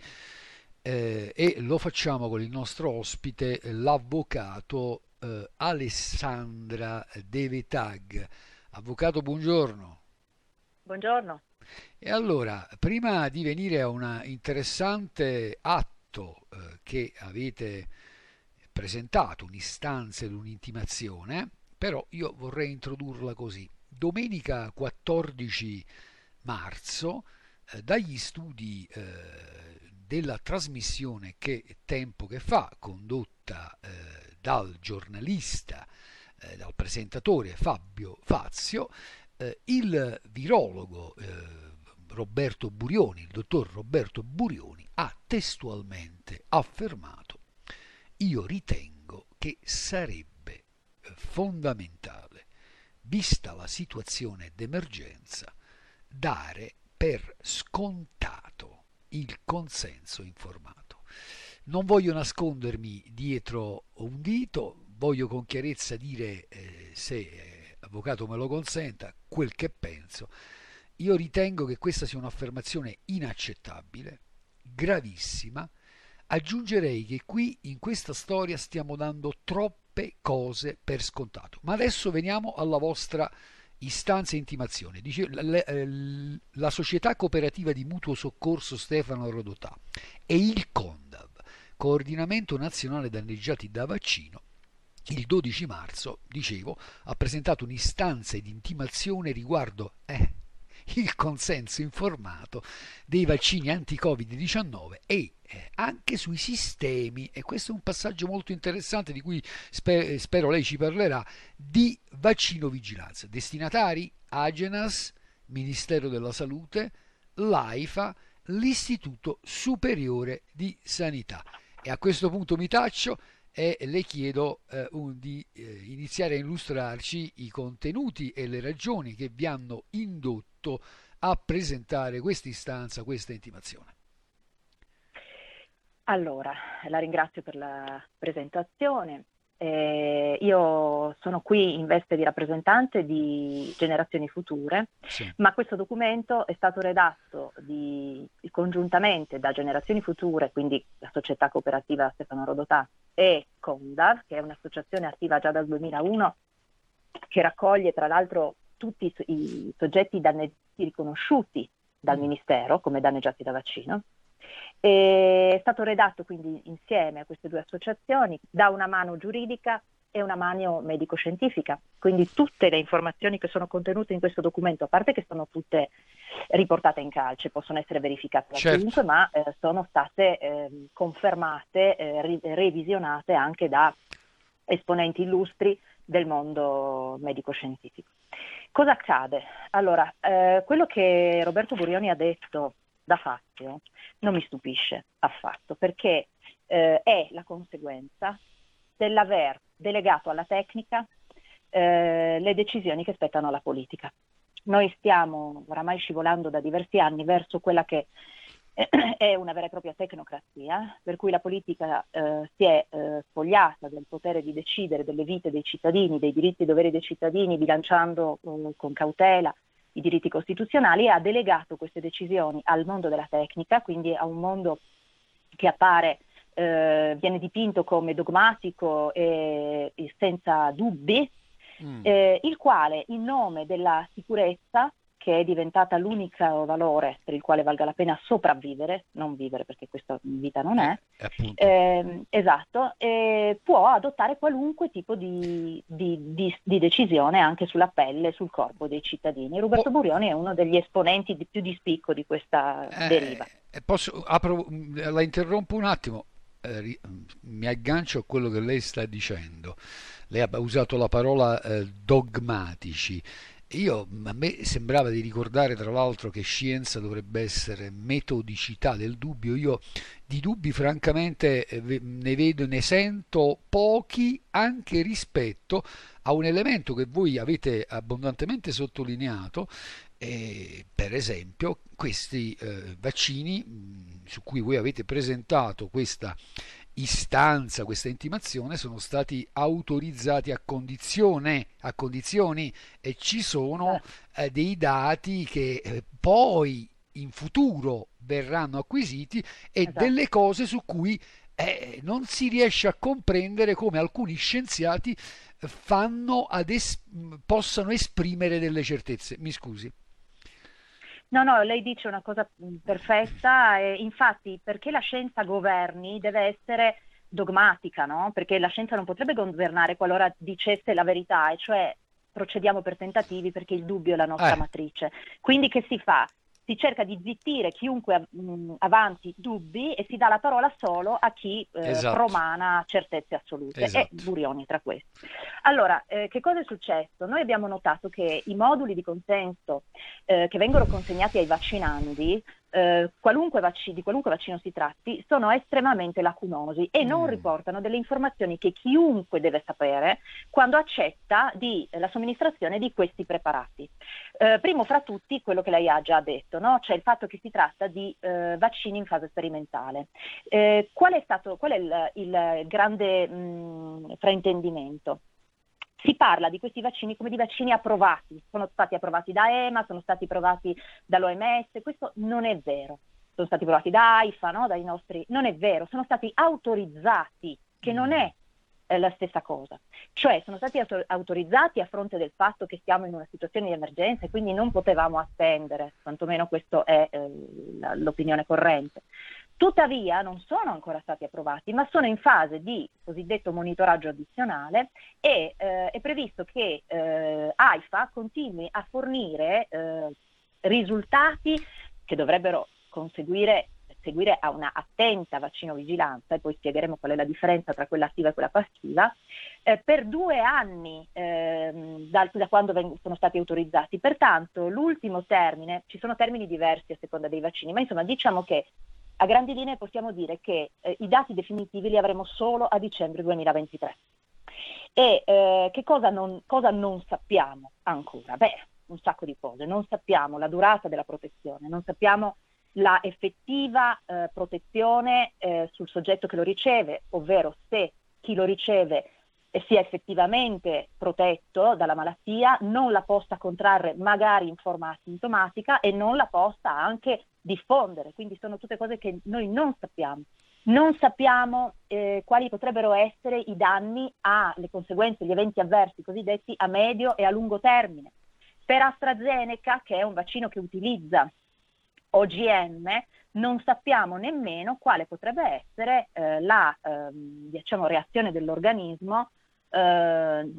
eh, e lo facciamo con il nostro ospite, l'avvocato eh, Alessandra Devetag. Avvocato, buongiorno. Buongiorno. E allora, prima di venire a un interessante atto eh, che avete presentato, un'istanza ed un'intimazione, però io vorrei introdurla così. Domenica 14 marzo, eh, dagli studi eh, della trasmissione Che tempo che fa, condotta eh, dal giornalista, eh, dal presentatore Fabio Fazio, eh, il virologo eh, Roberto Burioni, il dottor Roberto Burioni, ha testualmente affermato io ritengo che sarebbe eh, fondamentale, vista la situazione d'emergenza, dare per scontato il consenso informato. Non voglio nascondermi dietro un dito, voglio con chiarezza dire, eh, se eh, avvocato me lo consenta, quel che penso. Io ritengo che questa sia un'affermazione inaccettabile, gravissima. Aggiungerei che qui in questa storia stiamo dando troppe cose per scontato. Ma adesso veniamo alla vostra istanza e intimazione. Dice, la, la, la, società cooperativa di mutuo soccorso Stefano Rodotà e il CONDAV Coordinamento Nazionale Danneggiati da Vaccino, il 12 marzo, dicevo, ha presentato un'istanza di intimazione riguardo eh, il consenso informato dei vaccini anti-Covid-19 e eh, anche sui sistemi, e questo è un passaggio molto interessante di cui sper- spero lei ci parlerà, di vaccino vigilanza. Destinatari Agenas, Ministero della Salute, l'AIFA, l'Istituto Superiore di Sanità. E a questo punto mi taccio e le chiedo eh, un, di eh, iniziare a illustrarci i contenuti e le ragioni che vi hanno indotto a presentare questa istanza, questa intimazione. Allora, la ringrazio per la presentazione. Eh, io sono qui in veste di rappresentante di Generazioni Future, sì. ma questo documento è stato redatto di, congiuntamente da Generazioni Future, quindi la società cooperativa Stefano Rodotà, e Condav, che è un'associazione attiva già dal 2001, che raccoglie tra l'altro tutti i, i soggetti danneggiati riconosciuti dal mm. Ministero come danneggiati da vaccino è stato redatto quindi insieme a queste due associazioni da una mano giuridica e una mano medico-scientifica. Quindi tutte le informazioni che sono contenute in questo documento, a parte che sono tutte riportate in calce, possono essere verificate da certo. chiunque, ma eh, sono state eh, confermate, eh, ri- revisionate anche da esponenti illustri del mondo medico-scientifico. Cosa accade? Allora, eh, quello che Roberto Burioni ha detto da Fazio non mi stupisce affatto, perché eh, è la conseguenza dell'aver delegato alla tecnica eh, le decisioni che spettano alla politica. Noi stiamo oramai scivolando da diversi anni verso quella che è una vera e propria tecnocrazia, per cui la politica eh, si è eh, spogliata del potere di decidere delle vite dei cittadini, dei diritti e doveri dei cittadini, bilanciando eh, con cautela i diritti costituzionali e ha delegato queste decisioni al mondo della tecnica, quindi a un mondo che appare, eh, viene dipinto come dogmatico e, e senza dubbi, mm. eh, il quale in nome della sicurezza che è diventata l'unico valore per il quale valga la pena sopravvivere, non vivere perché questa vita non è, eh, eh, esatto, eh, può adottare qualunque tipo di, di, di, di, decisione anche sulla pelle, sul corpo dei cittadini. Roberto oh. Burioni è uno degli esponenti di più di spicco di questa eh, deriva. Eh, posso, apro, la interrompo un attimo, eh, mi aggancio a quello che lei sta dicendo. Lei ha usato la parola dogmatici. Io, a me sembrava di ricordare tra l'altro che scienza dovrebbe essere metodicità del dubbio. Io di dubbi francamente eh, ne vedo, ne sento pochi anche rispetto a un elemento che voi avete abbondantemente sottolineato, eh, per esempio questi eh, vaccini su cui voi avete presentato questa istanza, questa intimazione sono stati autorizzati a condizione, a condizioni e ci sono eh, dei dati che eh, poi in futuro verranno acquisiti e esatto. delle cose su cui eh, non si riesce a comprendere come alcuni scienziati fanno ad es- possano esprimere delle certezze. Mi scusi. No, no, lei dice una cosa mm, perfetta, e infatti perché la scienza governi deve essere dogmatica, no? Perché la scienza non potrebbe governare qualora dicesse la verità, e cioè procediamo per tentativi perché il dubbio è la nostra eh. matrice. Quindi che si fa? Si cerca di zittire chiunque mh, avanti dubbi e si dà la parola solo a chi eh, esatto. promana certezze assolute esatto. e Burioni tra questi. Allora, eh, che cosa è successo? Noi abbiamo notato che i moduli di consenso eh, che vengono consegnati ai vaccinandi eh, qualunque vac- di qualunque vaccino si tratti, sono estremamente lacunosi e non mm. riportano delle informazioni che chiunque deve sapere quando accetta di, la somministrazione di questi preparati. Eh, primo fra tutti quello che lei ha già detto, no? cioè il fatto che si tratta di eh, vaccini in fase sperimentale. Eh, qual è, stato, qual è il, il grande mh, mm, fraintendimento? Si parla di questi vaccini come di vaccini approvati, sono stati approvati da EMA, sono stati approvati dall'OMS, questo non è vero. Sono stati approvati da AIFA, no? dai nostri... Non è vero, sono stati autorizzati, che non è eh, la stessa cosa. Cioè sono stati autor- autorizzati a fronte del fatto che siamo in una situazione di emergenza e quindi non potevamo attendere, quantomeno questa è eh, l'opinione corrente. Tuttavia non sono ancora stati approvati, ma sono in fase di cosiddetto monitoraggio addizionale e eh, è previsto che eh, AIFA continui a fornire eh, risultati che dovrebbero conseguire seguire a una attenta vaccinovigilanza, e poi spiegheremo qual è la differenza tra quella attiva e quella passiva, eh, per due anni eh, da, da, quando veng- sono stati autorizzati. Pertanto l'ultimo termine, ci sono termini diversi a seconda dei vaccini, ma insomma diciamo che a grandi linee possiamo dire che eh, i dati definitivi li avremo solo a dicembre 2023. E eh, che cosa non, cosa non sappiamo ancora? Beh, un sacco di cose. Non sappiamo la durata della protezione, non sappiamo la effettiva eh, protezione eh, sul soggetto che lo riceve, ovvero se chi lo riceve sia effettivamente protetto dalla malattia, non la possa contrarre magari in forma asintomatica e non la possa anche diffondere. Quindi sono tutte cose che noi non sappiamo. Non sappiamo eh, quali potrebbero essere i danni alle conseguenze, gli eventi avversi cosiddetti a medio e a lungo termine. Per AstraZeneca, che è un vaccino che utilizza OGM, non sappiamo nemmeno quale potrebbe essere eh, la ehm, diciamo, reazione dell'organismo eh,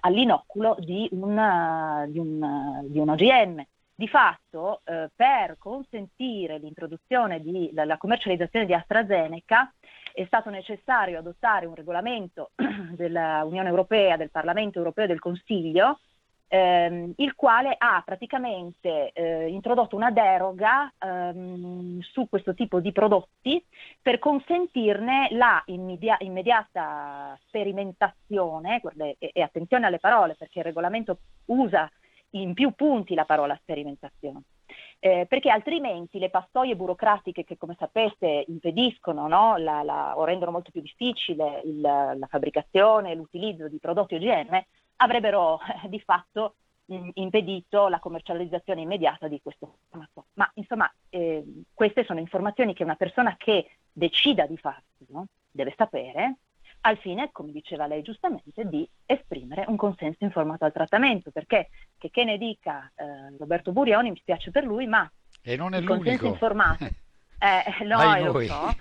all'inoculo di un, di, un, di un, OGM. Di fatto, eh, per consentire l'introduzione della commercializzazione di AstraZeneca, è stato necessario adottare un regolamento dell'Unione Europea, del Parlamento Europeo e del Consiglio, ehm, il quale ha praticamente eh, introdotto una deroga ehm, su questo tipo di prodotti per consentirne la immedia- immediata sperimentazione, e, e attenzione alle parole perché il regolamento usa in più punti la parola sperimentazione. Eh, perché altrimenti le pastoie burocratiche che come sapete impediscono no, la, la, o rendono molto più difficile il, la fabbricazione e l'utilizzo di prodotti OGM avrebbero eh, di fatto mh, impedito la commercializzazione immediata di questo farmaco. Ma insomma, eh, queste sono informazioni che una persona che decida di farlo no? deve sapere al fine, come diceva lei giustamente, di esprimere un consenso informato al trattamento, perché che, che ne dica eh, Roberto Burioni, mi spiace per lui, ma e non è il l'unico. consenso informato, eh, no, lo so,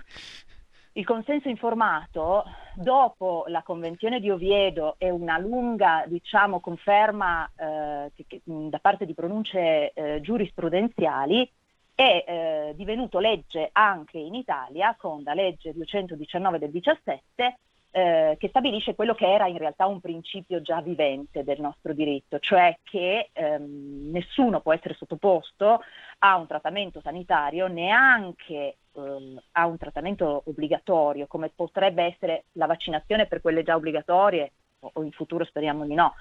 il consenso informato, dopo la Convenzione di Oviedo e una lunga diciamo, conferma eh, che, che, da parte di pronunce eh, giurisprudenziali, è eh, divenuto legge anche in Italia con la legge 219 del 17 eh, che stabilisce quello che era in realtà un principio già vivente del nostro diritto, cioè che ehm, nessuno può essere sottoposto a un trattamento sanitario, neanche ehm, a un trattamento obbligatorio, come potrebbe essere la vaccinazione per quelle già obbligatorie, o in futuro speriamo di no,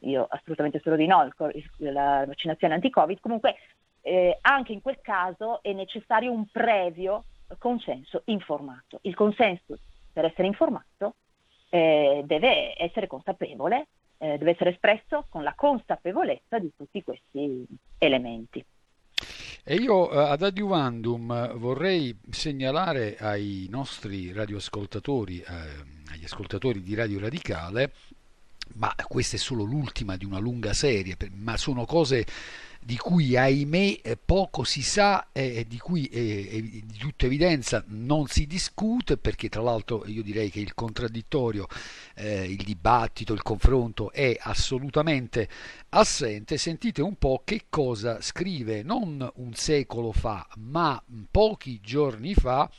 io assolutamente spero di no, la vaccinazione anti-Covid, comunque eh, anche in quel caso è necessario un previo consenso informato. Il consenso per essere informato eh, deve essere consapevole, eh, deve essere espresso con la consapevolezza di tutti questi elementi. E io eh, ad adiuvandum vorrei segnalare ai nostri radioascoltatori, eh, agli ascoltatori di Radio Radicale, ma questa è solo l'ultima di una lunga serie, ma sono cose di cui ahimè eh, poco si sa e di cui eh, di tutta evidenza non si discute perché tra l'altro io direi che il contraddittorio, eh, il dibattito, il confronto è assolutamente assente. Sentite un po' che cosa scrive non un secolo fa ma pochi giorni fa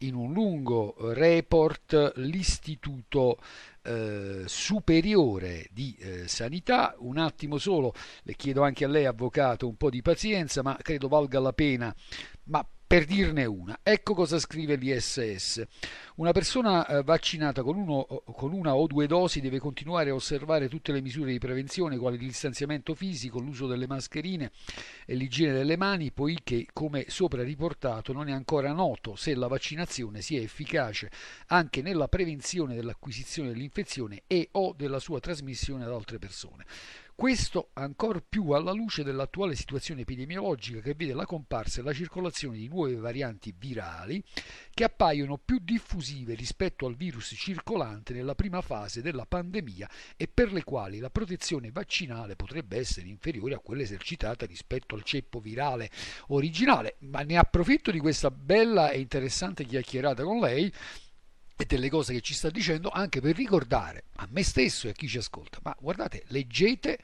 in un lungo report l'istituto eh, superiore di eh, sanità. Un attimo solo, le chiedo anche a lei, avvocato, un po' di pazienza, ma credo valga la pena. Ma per dirne una, ecco cosa scrive l'ISS. Una persona eh, vaccinata con, uno, con, una o due dosi deve continuare a osservare tutte le misure di prevenzione, quali il distanziamento fisico, l'uso delle mascherine e l'igiene delle mani, poiché, come sopra riportato, non è ancora noto se la vaccinazione sia efficace anche nella prevenzione dell'acquisizione dell'infezione e o della sua trasmissione ad altre persone. Questo ancor più alla luce dell'attuale situazione epidemiologica che vede la comparsa e la circolazione di nuove varianti virali che appaiono più diffusive rispetto al virus circolante nella prima fase della pandemia e per le quali la protezione vaccinale potrebbe essere inferiore a quella esercitata rispetto al ceppo virale originale. Ma ne approfitto di questa bella e interessante chiacchierata con lei e delle cose che ci sta dicendo anche per ricordare a me stesso e a chi ci ascolta, ma guardate, leggete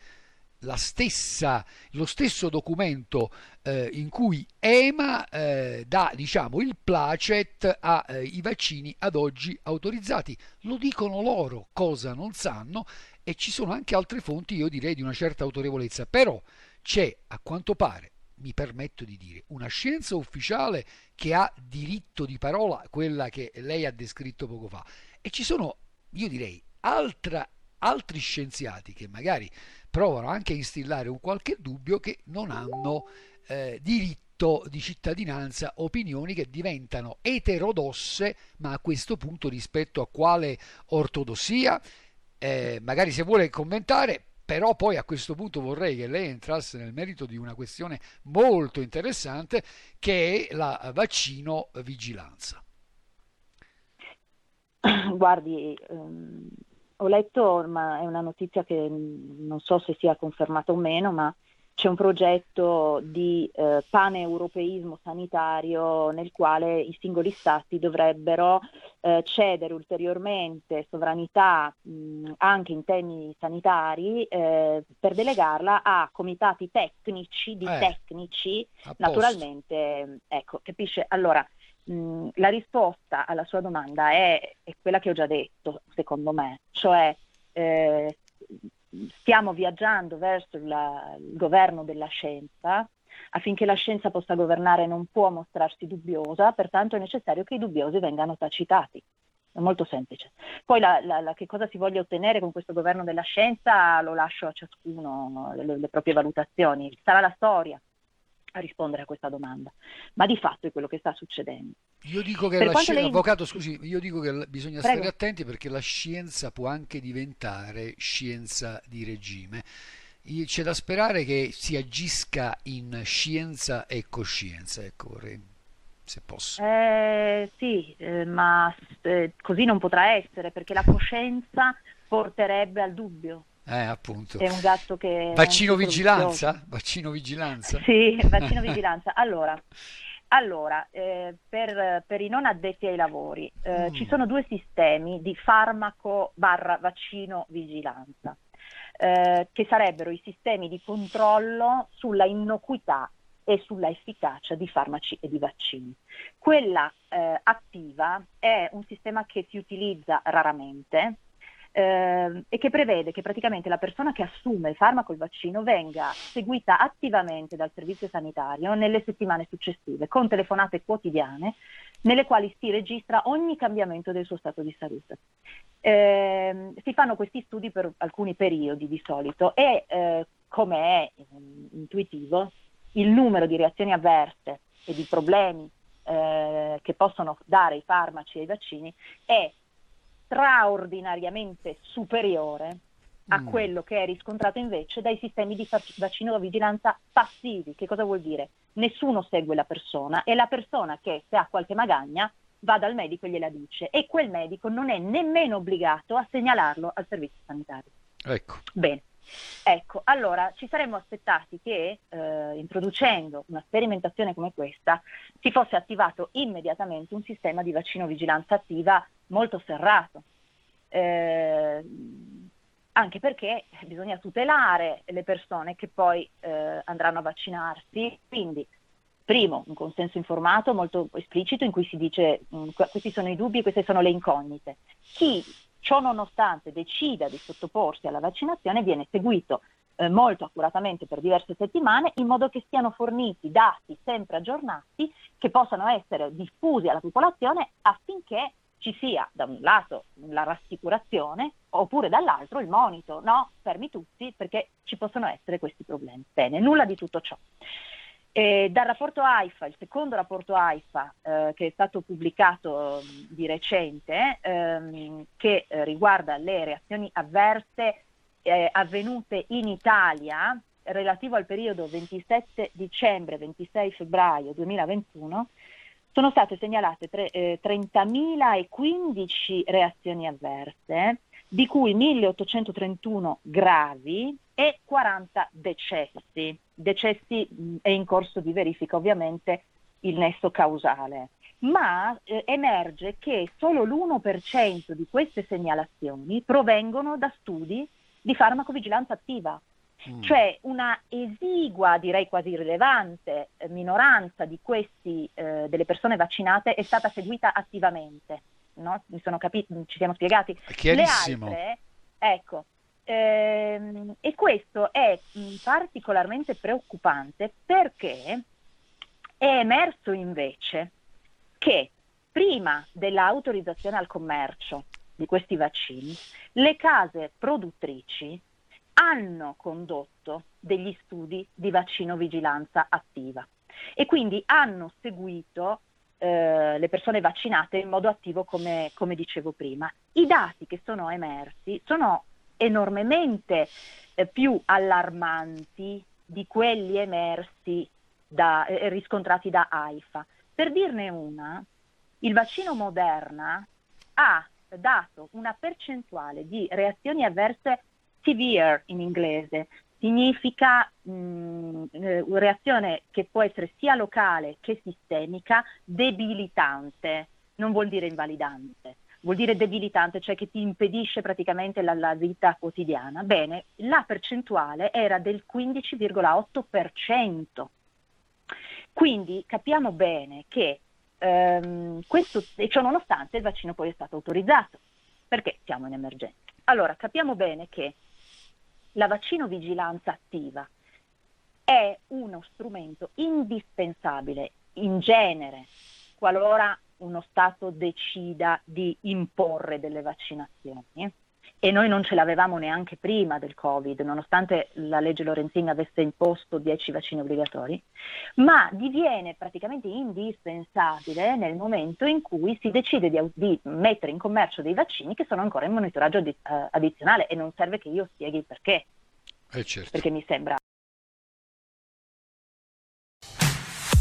stessa, lo stesso documento eh, in cui EMA eh, dà diciamo, il placet ai eh, vaccini ad oggi autorizzati. Lo dicono loro, cosa non sanno, e ci sono anche altre fonti, io direi, di una certa autorevolezza, però c'è a quanto pare mi permetto di dire, una scienza ufficiale che ha diritto di parola, quella che lei ha descritto poco fa, e ci sono, io direi, altra, altri scienziati che magari provano anche a instillare un qualche dubbio che non hanno eh, diritto di cittadinanza, opinioni che diventano eterodosse, ma a questo punto rispetto a quale ortodossia? Eh, magari se vuole commentare, però poi a questo punto vorrei che lei entrasse nel merito di una questione molto interessante che è la vaccino vigilanza. Guardi, ehm, ho letto, ma è una notizia che non so se sia confermata o meno, ma c'è un progetto di eh, paneuropeismo sanitario nel quale i singoli stati dovrebbero eh, cedere ulteriormente sovranità mh, anche in temi sanitari eh, per delegarla a comitati tecnici di Eh, tecnici, naturalmente, ecco, capisce? Allora, mh, la risposta alla sua domanda è, è quella che ho già detto, secondo me, cioè eh, stiamo viaggiando verso la- il governo della scienza. Affinché la scienza possa governare non può mostrarsi dubbiosa, pertanto è necessario che i dubbiosi vengano tacitati. È molto semplice. Poi la, la- la- che cosa si voglia ottenere con questo governo della scienza lo lascio a ciascuno le, le proprie valutazioni. Sarà la storia a rispondere a questa domanda. Ma di fatto è quello che sta succedendo. Io dico che la sci- lei- avvocato, scusi, io dico che bisogna Prego. stare attenti perché la scienza può anche diventare scienza di regime. C'è da sperare che si agisca in scienza e coscienza, ecco, vorrei, se posso. Eh, sì, eh, ma eh, così non potrà essere perché la coscienza porterebbe al dubbio. Eh, appunto. È un gatto che... Vaccino vigilanza? Vaccino vigilanza? Sì, vaccino vigilanza. Allora, allora eh, per, per i non addetti ai lavori eh, Mm. ci sono due sistemi di farmaco barra vaccino vigilanza, eh, che sarebbero i sistemi di controllo sulla innocuità e sulla efficacia di farmaci e di vaccini. Quella eh, attiva è un sistema che si utilizza raramente, ehm, e che prevede che praticamente la persona che assume il farmaco il vaccino venga seguita attivamente dal servizio sanitario nelle settimane successive con telefonate quotidiane nelle quali si registra ogni cambiamento del suo stato di salute. Ehm, si fanno questi studi per alcuni periodi di solito e eh, come è intuitivo il numero di reazioni avverse e di problemi eh, che possono dare i farmaci e i vaccini è straordinariamente superiore a Mm. quello che è riscontrato invece dai sistemi di fac- vaccino vigilanza passivi. Che cosa vuol dire? Nessuno segue la persona e la persona che se ha qualche magagna va dal medico e gliela dice e quel medico non è nemmeno obbligato a segnalarlo al servizio sanitario. Ecco. Bene. Ecco, allora ci saremmo aspettati che eh, introducendo una sperimentazione come questa si fosse attivato immediatamente un sistema di vaccino vigilanza attiva molto serrato. Eh, anche perché bisogna tutelare le persone che poi eh, andranno a vaccinarsi, quindi primo un consenso informato molto esplicito in cui si dice mh, que- questi sono i dubbi, queste sono le incognite. Chi ciò nonostante decida di sottoporsi alla vaccinazione viene seguito eh, molto accuratamente per diverse settimane in modo che siano forniti dati sempre aggiornati che possano essere diffusi alla popolazione affinché ci sia da un lato la rassicurazione oppure dall'altro il monito, no, fermi tutti perché ci possono essere questi problemi. Bene, nulla di tutto ciò. E dal rapporto AIFA, il secondo rapporto AIFA eh, che è stato pubblicato mh, di recente, ehm, che eh, riguarda le reazioni avverse eh, avvenute in Italia relativo al periodo 27 dicembre-26 febbraio 2021, sono state segnalate tre- eh, 30.015 reazioni avverse, di cui 1.831 gravi e 40 decessi. Decessi è in corso di verifica ovviamente il nesso causale, ma eh, emerge che solo l'1% di queste segnalazioni provengono da studi di farmacovigilanza attiva. mm. cioè una esigua, direi quasi rilevante, eh, minoranza di questi, eh, delle persone vaccinate è stata seguita attivamente. No? Mi sono capiti, ci siamo spiegati. Le altre, ecco, ehm, e questo è mh, particolarmente preoccupante perché è emerso invece che prima dell'autorizzazione al commercio di questi vaccini, le case produttrici hanno condotto degli studi di vaccino vigilanza attiva e quindi hanno seguito eh, le persone vaccinate in modo attivo come, come, dicevo prima. I dati che sono emersi sono enormemente eh, più allarmanti di quelli emersi da, eh, riscontrati da AIFA. Per dirne una, il vaccino Moderna ha dato una percentuale di reazioni avverse severe in inglese, significa mh, eh, reazione che può essere sia locale che sistemica, debilitante, non vuol dire invalidante, vuol dire debilitante, cioè che ti impedisce praticamente la, la vita quotidiana. Bene, la percentuale era del 15,8%. Quindi capiamo bene che ehm, questo, e ciò nonostante il vaccino poi è stato autorizzato, perché siamo in emergenza. Allora, capiamo bene che la vaccino vigilanza attiva è uno strumento indispensabile in genere qualora uno Stato decida di imporre delle vaccinazioni e noi non ce l'avevamo neanche prima del Covid, nonostante la legge Lorenzin avesse imposto 10 vaccini obbligatori, ma diviene praticamente indispensabile nel momento in cui si decide di, di mettere in commercio dei vaccini che sono ancora in monitoraggio addi- uh, addizionale e non serve che io spieghi il perché. Eh certo. Perché mi sembra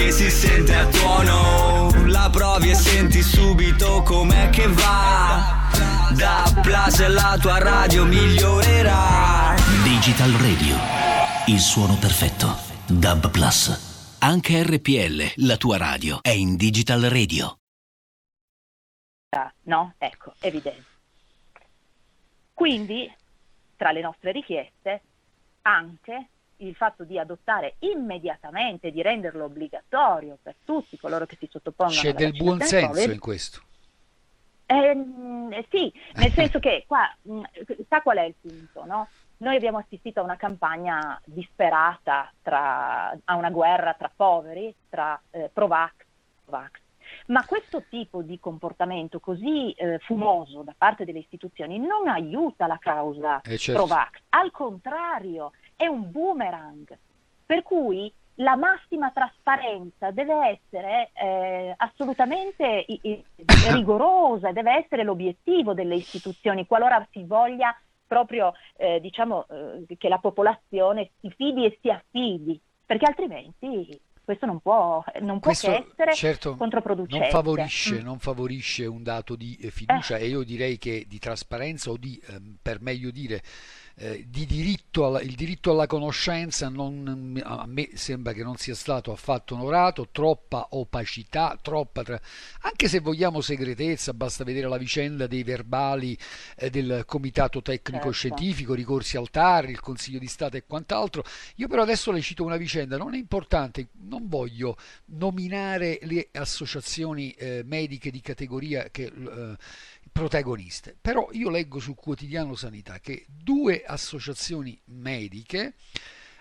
che si sente a tuono. La provi e senti subito com'è che va. Da Plus la tua radio migliorerà. Digital Radio, il suono perfetto. Dub Plus. Anche RPL, la tua radio, è in Digital Radio. No? Ecco, evidente. Quindi, tra le nostre richieste, anche il fatto di adottare immediatamente, di renderlo obbligatorio per tutti coloro che si sottopongono C'è del buon senso in questo. Eh, eh, sì, nel senso che qua, mm, sa qual è il punto, no? Noi abbiamo assistito a una campagna disperata, tra, a una guerra tra poveri, tra eh, Provax e Provax. Ma questo tipo di comportamento così eh, fumoso da parte delle istituzioni non aiuta la causa eh certo. Provax, al contrario, è un boomerang. Per cui la massima trasparenza deve essere eh, assolutamente i, i, rigorosa, deve essere l'obiettivo delle istituzioni, qualora si voglia proprio eh, diciamo, eh, che la popolazione si fidi e si affidi, perché altrimenti questo non può, non può che essere certo, controproducente. Non favorisce, mm. non favorisce, un dato di eh, fiducia e io direi che di trasparenza o di, ehm, per meglio dire, eh, di diritto alla, il diritto alla conoscenza non, a me sembra che non sia stato affatto onorato, troppa opacità, troppa tra... anche se vogliamo segretezza, basta vedere la vicenda dei verbali eh, del comitato tecnico certo. scientifico, ricorsi al TAR, il Consiglio di Stato e quant'altro. Io però adesso le cito una vicenda, non è importante, non voglio nominare le associazioni eh, mediche di categoria che eh, protagoniste. Però io leggo sul quotidiano Sanità che due associazioni mediche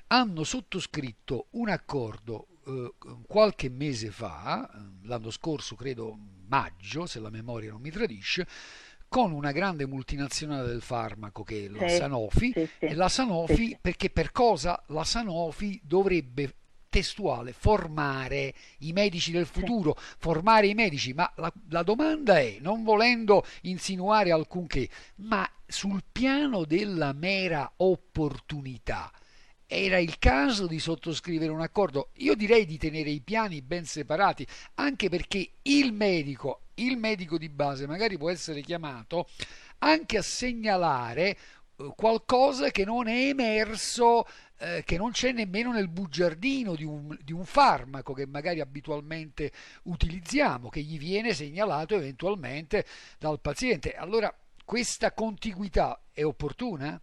hanno sottoscritto un accordo eh, qualche mese fa, l'anno scorso credo maggio, se la memoria non mi tradisce, con una grande multinazionale del farmaco che è la sì, Sanofi, sì, sì. e la Sanofi perché per cosa la Sanofi dovrebbe testuale, formare i medici del futuro, sì. formare i medici, ma la, la, domanda è, non volendo insinuare alcunché, ma sul piano della mera opportunità, era il caso di sottoscrivere un accordo. Io direi di tenere i piani ben separati, anche perché il medico, il medico di base, magari può essere chiamato anche a segnalare qualcosa che non è emerso eh, che non c'è nemmeno nel bugiardino di un, di un, farmaco che magari abitualmente utilizziamo, che gli viene segnalato eventualmente dal paziente. Allora, questa contiguità è opportuna?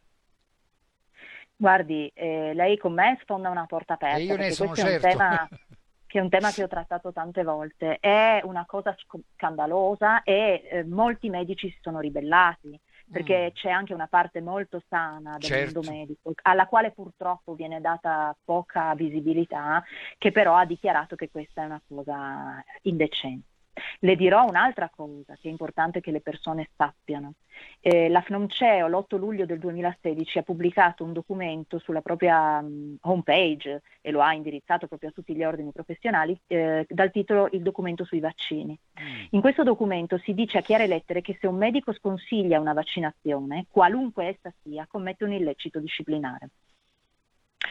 Guardi, eh, lei con me sfonda una porta aperta. E io ne sono certo. È un tema, che è un tema che ho trattato tante volte. È una cosa scandalosa e eh, molti medici si sono ribellati perché mm. c'è anche una parte molto sana del certo. mondo medico, alla quale purtroppo viene data poca visibilità, che però ha dichiarato che questa è una cosa indecente. Le dirò un'altra cosa che è importante che le persone sappiano. Eh, la FNOMCEO l'8 luglio del 2016 ha pubblicato un documento sulla propria um, homepage e lo ha indirizzato proprio a tutti gli ordini professionali eh, dal titolo Il documento sui vaccini. Mm. In questo documento si dice a chiare lettere che se un medico sconsiglia una vaccinazione, qualunque essa sia, commette un illecito disciplinare.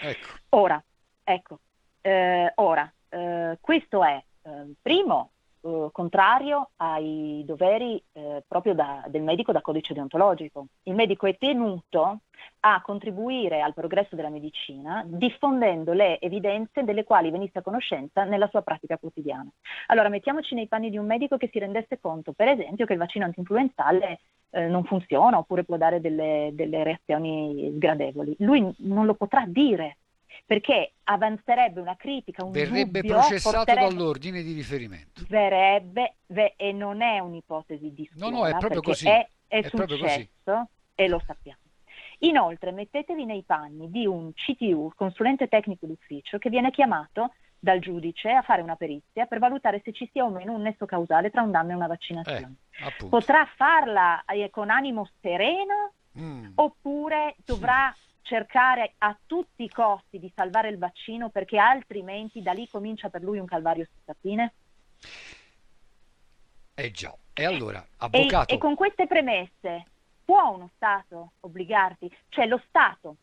Ecco. Ora, ecco, eh, ora eh, questo è, eh, primo, eh, contrario ai doveri eh, proprio da, del medico da codice deontologico. Il medico è tenuto a contribuire al progresso della medicina diffondendo le evidenze delle quali venisse a conoscenza nella sua pratica quotidiana. Allora mettiamoci nei panni di un medico che si rendesse conto, per esempio, che il vaccino antinfluenzale eh, non funziona oppure può dare delle, delle reazioni sgradevoli. Lui non lo potrà dire perché avanzerebbe una critica, un verrebbe dubbio, processato dall'ordine di riferimento. Verrebbe, ve, e non è un'ipotesi di scuola, no, no, è proprio così. È, è, è successo e lo sappiamo. Inoltre mettetevi nei panni di un CTU, consulente tecnico d'ufficio, che viene chiamato dal giudice a fare una perizia per valutare se ci sia o meno un nesso causale tra un danno e una vaccinazione. Eh, Potrà farla eh, con animo sereno mm. oppure dovrà cercare a tutti i costi di salvare il vaccino perché altrimenti da lì comincia per lui un calvario senza fine? Eh già, e allora, avvocato... E, e con queste premesse può uno Stato obbligarti? Cioè lo Stato,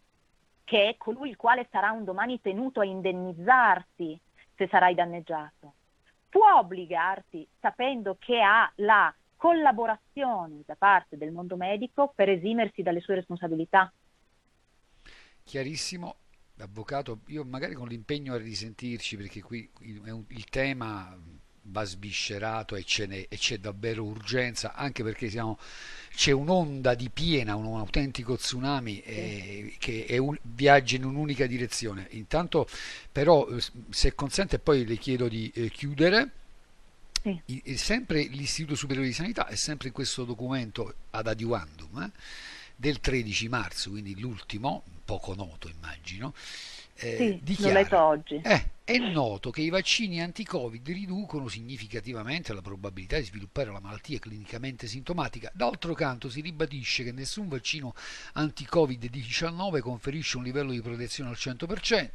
che è colui il quale sarà un domani tenuto a indennizzarti se sarai danneggiato, può obbligarti sapendo che ha la collaborazione da parte del mondo medico per esimersi dalle sue responsabilità? Chiarissimo. Avvocato, io magari con l'impegno a risentirci perché qui il, tema va sviscerato e, e, c'è davvero urgenza, anche perché siamo, c'è un'onda di piena, un, un autentico tsunami eh, che è un, viaggia in un'unica direzione. Intanto però, eh, se consente, poi le chiedo di eh, chiudere. Sì. I, sempre l'Istituto Superiore di Sanità è sempre in questo documento ad adiuvandum eh, del 13 marzo, quindi l'ultimo, poco noto immagino, eh, sì, dichiara, l'ho letto oggi. Eh, è noto che i vaccini anti-Covid riducono significativamente la probabilità di sviluppare la malattia clinicamente sintomatica. D'altro canto si ribadisce che nessun vaccino anti-Covid-19 conferisce un livello di protezione al 100%.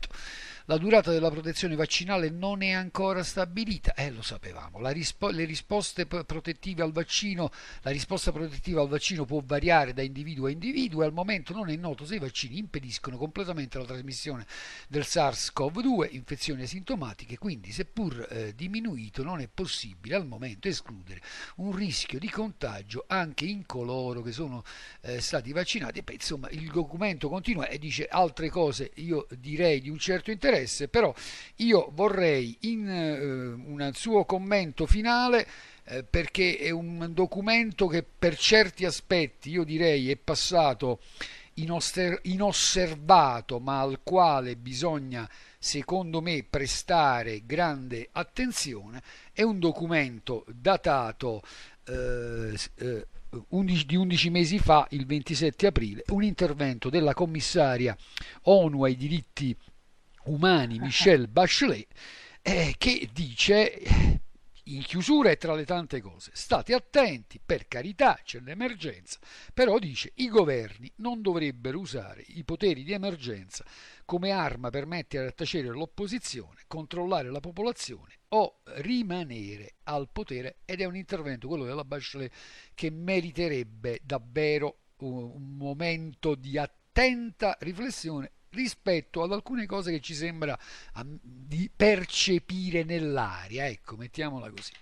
La durata della protezione vaccinale non è ancora stabilita, eh lo sapevamo. Rispo- le risposte protettive al vaccino, la risposta protettiva al vaccino può variare da individuo a individuo e al momento non è noto se i vaccini impediscono completamente la trasmissione del SARS-CoV-2, infezioni asintomatiche, quindi seppur eh, diminuito non è possibile al momento escludere un rischio di contagio anche in coloro che sono eh, stati vaccinati. Beh, insomma, il documento continua e dice altre cose, io direi di un certo interesse interesse, però io vorrei in eh, un suo commento finale eh, perché è un documento che per certi aspetti io direi è passato inosser- inosservato ma al quale bisogna secondo me prestare grande attenzione. È un documento datato eh, eh, 11, di 11 mesi fa, il 27 aprile, un intervento della commissaria ONU ai diritti umani Michelle Bachelet, eh, che dice in chiusura e tra le tante cose, state attenti, per carità c'è l'emergenza, però dice i governi non dovrebbero usare i poteri di emergenza come arma per mettere a tacere l'opposizione, controllare la popolazione o rimanere al potere ed è un intervento, quello della Bachelet, che meriterebbe davvero un momento di attenta riflessione rispetto ad alcune cose che ci sembra di percepire nell'aria, ecco, mettiamola così.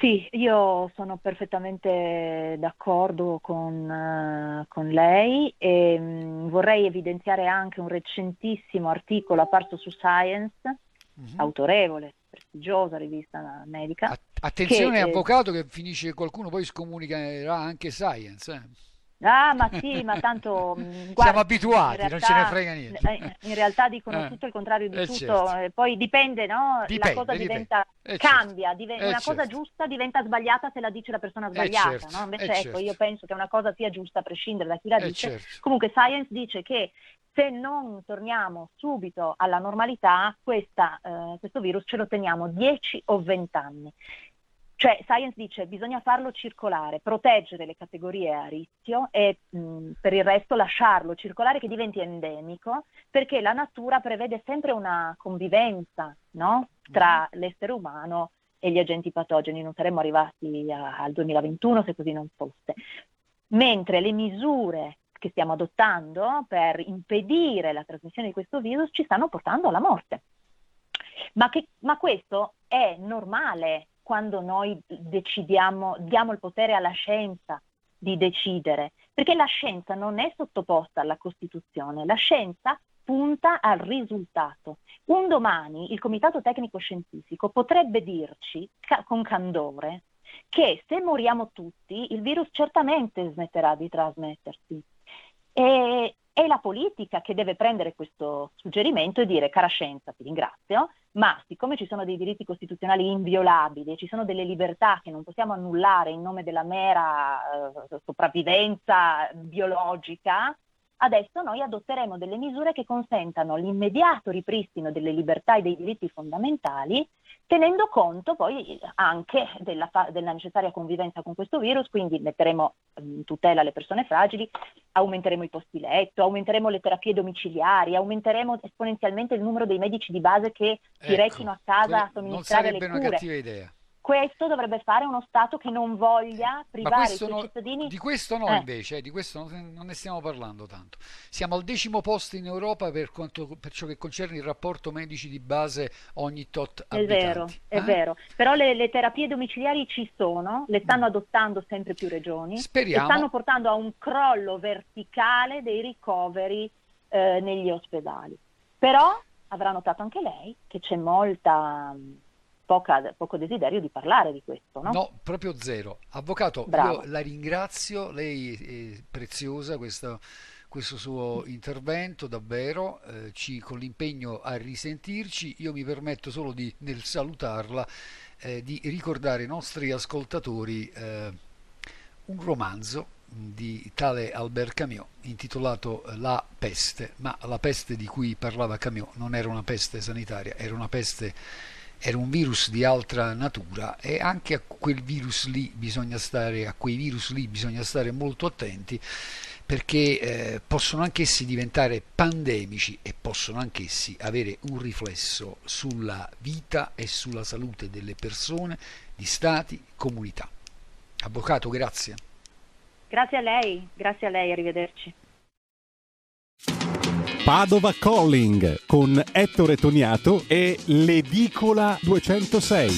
Sì, io sono perfettamente d'accordo con, uh, con lei e um, vorrei evidenziare anche un recentissimo articolo apparso su Science, mm-hmm. autorevole, prestigiosa rivista medica. Attenzione, che, avvocato, che finisce qualcuno poi scomunicherà anche Science. Eh. Ah, ma sì, ma tanto mm, guarda, siamo abituati, realtà, non ce ne frega niente. Eh, in realtà dicono eh, tutto il contrario di eh, tutto, certo. Eh, poi dipende, no? Dipende, la cosa diventa eh, certo. cambia, div- una certo. cosa giusta diventa sbagliata se la dice la persona sbagliata, certo. no? Invece ecco, certo. io penso che una cosa sia giusta a prescindere da chi la dice. Certo. Comunque Science dice che se non torniamo subito alla normalità, questa, questo virus ce lo teniamo 10 o 20 anni. Cioè, Science dice che bisogna farlo circolare, proteggere le categorie a rischio e mh, per il resto lasciarlo circolare che diventi endemico, perché la natura prevede sempre una convivenza no? tra mm. l'essere umano e gli agenti patogeni. Non saremmo arrivati a, al 2021 se così non fosse. Mentre le misure che stiamo adottando per impedire la trasmissione di questo virus ci stanno portando alla morte. Ma, che, ma questo è normale quando noi decidiamo, diamo il potere alla scienza di decidere, perché la scienza non è sottoposta alla Costituzione, la scienza punta al risultato. Un domani il Comitato Tecnico Scientifico potrebbe dirci ca- con candore che se moriamo tutti il virus certamente smetterà di trasmettersi. E, è la politica che deve prendere questo suggerimento e dire, cara scienza, ti ringrazio, ma siccome ci sono dei diritti costituzionali inviolabili, ci sono delle libertà che non possiamo annullare in nome della mera eh, sopravvivenza biologica, adesso noi adotteremo delle misure che consentano l'immediato ripristino delle libertà e dei diritti fondamentali, tenendo conto poi anche della, fa- della necessaria convivenza con questo virus, quindi metteremo in tutela le persone fragili, aumenteremo i posti letto, aumenteremo le terapie domiciliari, aumenteremo esponenzialmente il numero dei medici di base che si ecco, recino a casa a somministrare le cure. Non sarebbe una cattiva idea questo dovrebbe fare uno Stato che non voglia privare i suoi no, cittadini. Di questo no, eh. invece, eh, di questo non ne stiamo parlando tanto. Siamo al decimo posto in Europa per, quanto, per ciò che concerne il rapporto medici di base ogni tot è abitanti. Vero, è eh? vero, però le, le, terapie domiciliari ci sono, le stanno mm. adottando sempre più regioni Speriamo. e stanno portando a un crollo verticale dei ricoveri eh, negli ospedali. Però avrà notato anche lei che c'è molta poca, poco desiderio di parlare di questo. No, no proprio zero. Avvocato, Bravo. io la ringrazio, lei è preziosa questo, questo suo intervento, davvero, eh, ci, con l'impegno a risentirci, io mi permetto solo di, nel salutarla, eh, di ricordare ai nostri ascoltatori eh, un romanzo di tale Albert Camus intitolato La peste, ma la peste di cui parlava Camus non era una peste sanitaria, era una peste era un virus di altra natura e anche a quel virus lì bisogna stare, a quei virus lì bisogna stare molto attenti perché eh, possono anch'essi diventare pandemici e possono anch'essi avere un riflesso sulla vita e sulla salute delle persone, di stati, comunità. Avvocato, grazie. Grazie a lei, grazie a lei, arrivederci. Padova Calling con Ettore Toniato e l'Edicola 206.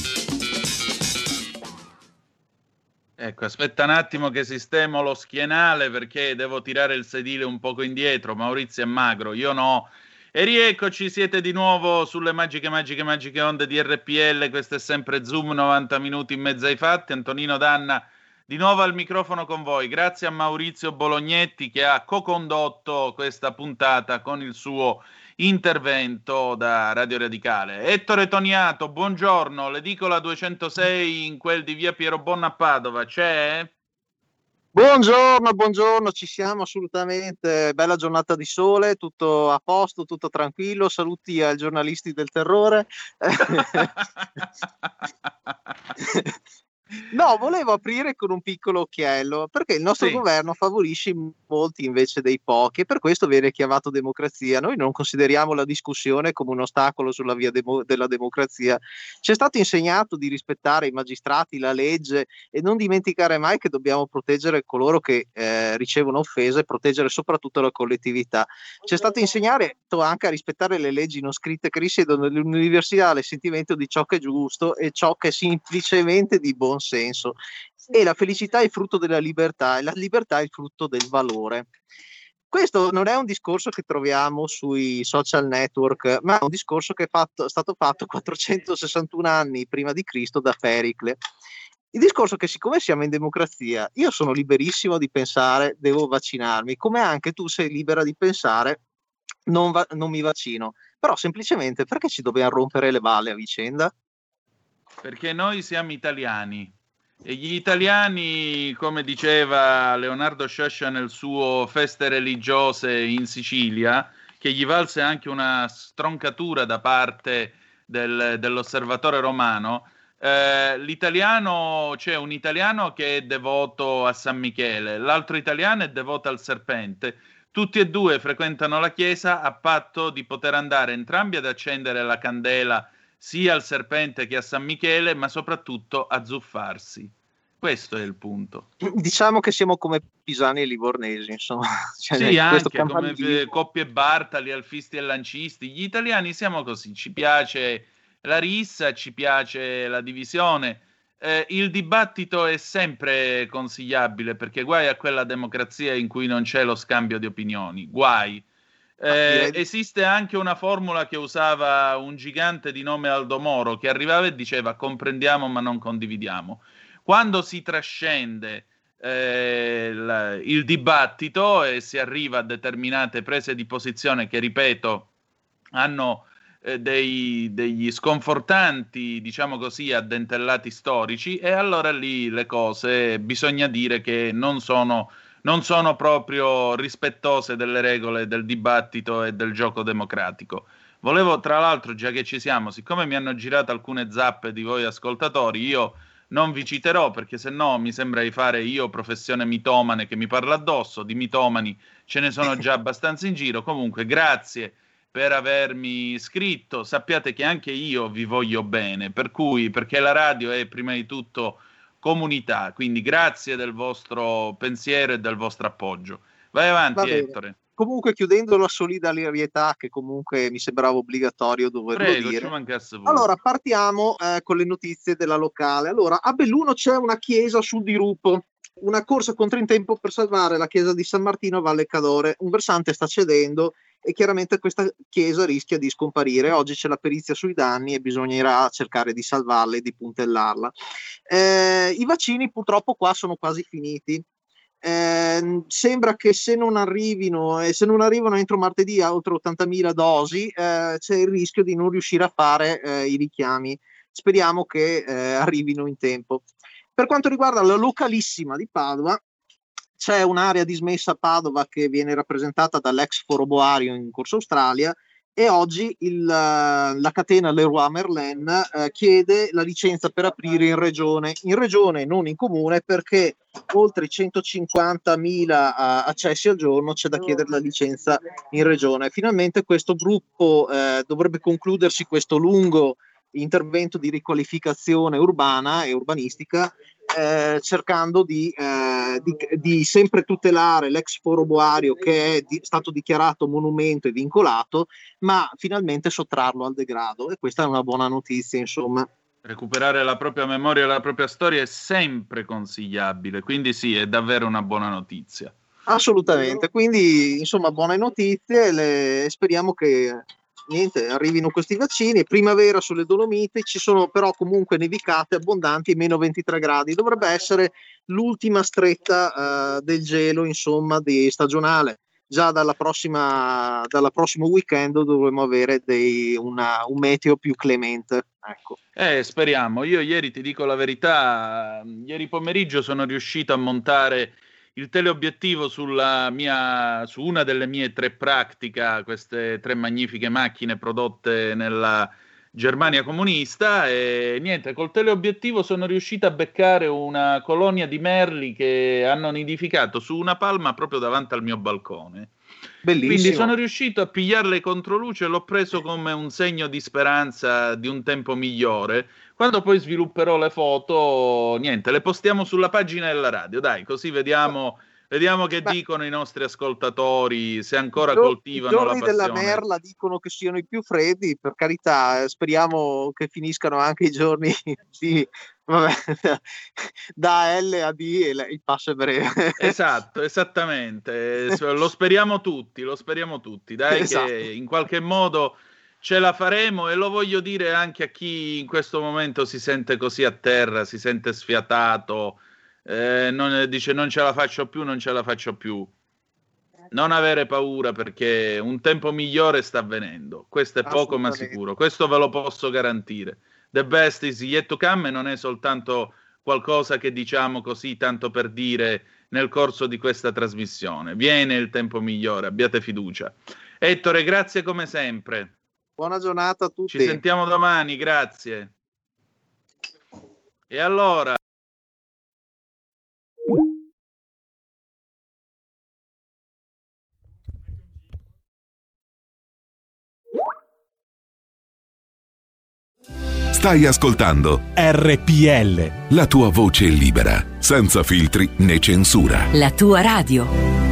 Ecco, aspetta un attimo che sistemo lo schienale perché devo tirare il sedile un poco indietro. Maurizio è magro, io no. E rieccoci, siete di nuovo sulle magiche, magiche, magiche onde di RPL. Questo è sempre Zoom, 90 minuti in mezzo ai fatti. Antonino Danna di nuovo al microfono con voi. Grazie a Maurizio Bolognetti che ha co-condotto questa puntata con il suo intervento da Radio Radicale. Ettore Toniato, buongiorno. L'edicola 206 in quel di via Piero Bonna a Padova c'è? Buongiorno, buongiorno, ci siamo assolutamente. Bella giornata di sole, tutto a posto, tutto tranquillo. Saluti ai giornalisti del terrore. No, volevo aprire con un piccolo occhiello, perché il nostro sì. governo favorisce i molti invece dei pochi e per questo viene chiamato democrazia. Noi non consideriamo la discussione come un ostacolo sulla via demo- della democrazia. Ci è stato insegnato di rispettare i magistrati, la legge e non dimenticare mai che dobbiamo proteggere coloro che eh, ricevono offese e proteggere soprattutto la collettività. Ci è stato insegnato anche a rispettare le leggi non scritte che risiedono nell'università, il sentimento di ciò che è giusto e ciò che è semplicemente di buon senso e la felicità è frutto della libertà e la libertà è frutto del valore. Questo non è un discorso che troviamo sui social network, ma è un discorso che è fatto, stato fatto 461 anni prima di Cristo da Pericle. Il discorso è che siccome siamo in democrazia, io sono liberissimo di pensare devo vaccinarmi, come anche tu sei libera di pensare non, va- non mi vaccino, però semplicemente perché ci dobbiamo rompere le balle a vicenda? Perché noi siamo italiani e gli italiani, come diceva Leonardo Sciascia nel suo Feste religiose in Sicilia, che gli valse anche una stroncatura da parte del, dell'osservatore romano, eh, l'italiano, c'è un italiano che è devoto a San Michele, l'altro italiano è devoto al serpente. Tutti e due frequentano la chiesa a patto di poter andare entrambi ad accendere la candela sia al serpente che a San Michele, ma soprattutto a zuffarsi. Questo è il punto. Diciamo che siamo come Pisani e Livornesi, insomma. Cioè, sì, anche come di... coppie Bartali, Alfisti e Lancisti. Gli italiani siamo così, ci piace la rissa, ci piace la divisione. Eh, il dibattito è sempre consigliabile perché guai a quella democrazia in cui non c'è lo scambio di opinioni, guai. Eh, esiste anche una formula che usava un gigante di nome Aldo Moro che arrivava e diceva comprendiamo ma non condividiamo. Quando si trascende eh, la, il dibattito e si arriva a determinate prese di posizione che, ripeto, hanno eh, dei, degli sconfortanti, diciamo così, addentellati storici, e allora lì le cose bisogna dire che non sono non sono proprio rispettose delle regole del dibattito e del gioco democratico. Volevo, tra l'altro, già che ci siamo, siccome mi hanno girato alcune zappe di voi ascoltatori, io non vi citerò perché se no mi sembra di fare io professione mitomane che mi parla addosso, di mitomani ce ne sono già abbastanza in giro. Comunque, grazie per avermi iscritto. Sappiate che anche io vi voglio bene, per cui perché la radio è prima di tutto comunità. Quindi grazie del vostro pensiero e del vostro appoggio. Vai avanti, Ettore. Comunque, chiudendo la solidarietà, che comunque mi sembrava obbligatorio doverlo Prego, dire. Ci allora, partiamo eh, con le notizie della locale. Allora, a Belluno c'è una chiesa sul diruppo. Una corsa contro in tempo per salvare la chiesa di San Martino a Valle Cadore. Un versante sta cedendo e chiaramente questa chiesa rischia di scomparire. Oggi c'è la perizia sui danni e bisognerà cercare di salvarla e di puntellarla. Eh, I vaccini purtroppo qua sono quasi finiti. Eh, sembra che se non arrivino e se non arrivano entro martedì oltre 80.000 dosi eh, c'è il rischio di non riuscire a fare eh, i richiami. Speriamo che eh, arrivino in tempo. Per quanto riguarda la localissima di Padova, c'è un'area dismessa a Padova che viene rappresentata dall'ex Foro Boario in Corso Australia e oggi il, la catena Leroy Merlin eh, chiede la licenza per aprire in regione, in regione non in comune perché oltre 150.000 uh, accessi al giorno c'è da chiedere la licenza in regione. Finalmente questo gruppo eh, dovrebbe concludersi questo lungo intervento di riqualificazione urbana e urbanistica eh, cercando di, eh, di, di, sempre tutelare l'ex foro boario che è di, stato dichiarato monumento e vincolato, ma finalmente sottrarlo al degrado e questa è una buona notizia, insomma. Recuperare la propria memoria e la propria storia è sempre consigliabile, quindi sì, è davvero una buona notizia. Assolutamente, quindi insomma buone notizie e speriamo che niente, arrivino questi vaccini. Primavera sulle Dolomiti, ci sono però comunque nevicate abbondanti, meno 23 gradi. Dovrebbe essere l'ultima stretta uh, del gelo, insomma, di stagionale. Già dalla prossima, dalla prossimo weekend dovremo avere dei, una, un meteo più clemente. Ecco. Eh, speriamo. Io ieri ti dico la verità, ieri pomeriggio sono riuscito a montare il teleobiettivo sulla mia, su una delle mie tre practica, queste tre magnifiche macchine prodotte nella Germania comunista e niente, col teleobiettivo sono riuscito a beccare una colonia di merli che hanno nidificato su una palma proprio davanti al mio balcone. Bellissimo. Quindi sono riuscito a pigliarle contro luce e l'ho preso come un segno di speranza di un tempo migliore. Quando poi svilupperò le foto, niente, le postiamo sulla pagina della radio, dai, così vediamo Vediamo che Beh, dicono i nostri ascoltatori, se ancora coltivano la passione. I giorni della merla dicono che siano i più freddi, per carità, eh, speriamo che finiscano anche i giorni di, vabbè, da L a D e il passo è breve. Esatto, esattamente, lo speriamo tutti, lo speriamo tutti, dai esatto. che in qualche modo ce la faremo e lo voglio dire anche a chi in questo momento si sente così a terra, si sente sfiatato, eh, non, dice non ce la faccio più, non ce la faccio più. Non avere paura perché un tempo migliore sta avvenendo. Questo è poco ma sicuro. Questo ve lo posso garantire. The best is yet to come non è soltanto qualcosa che diciamo così tanto per dire nel corso di questa trasmissione. Viene il tempo migliore, abbiate fiducia. Ettore, grazie come sempre. Buona giornata a tutti. Ci sentiamo domani, grazie. E allora Stai ascoltando RPL. La tua voce libera, senza filtri né censura. La tua radio.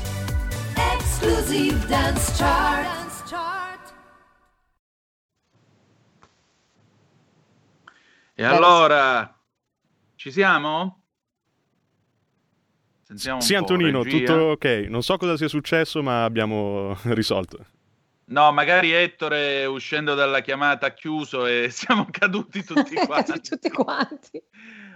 Exclusive Dance Chart. E allora, ci siamo? Sentiamo sì, Antonino, regia. tutto ok. Non so cosa sia successo, ma abbiamo risolto. No, magari Ettore uscendo dalla chiamata ha chiuso e siamo caduti tutti quanti. tutti quanti.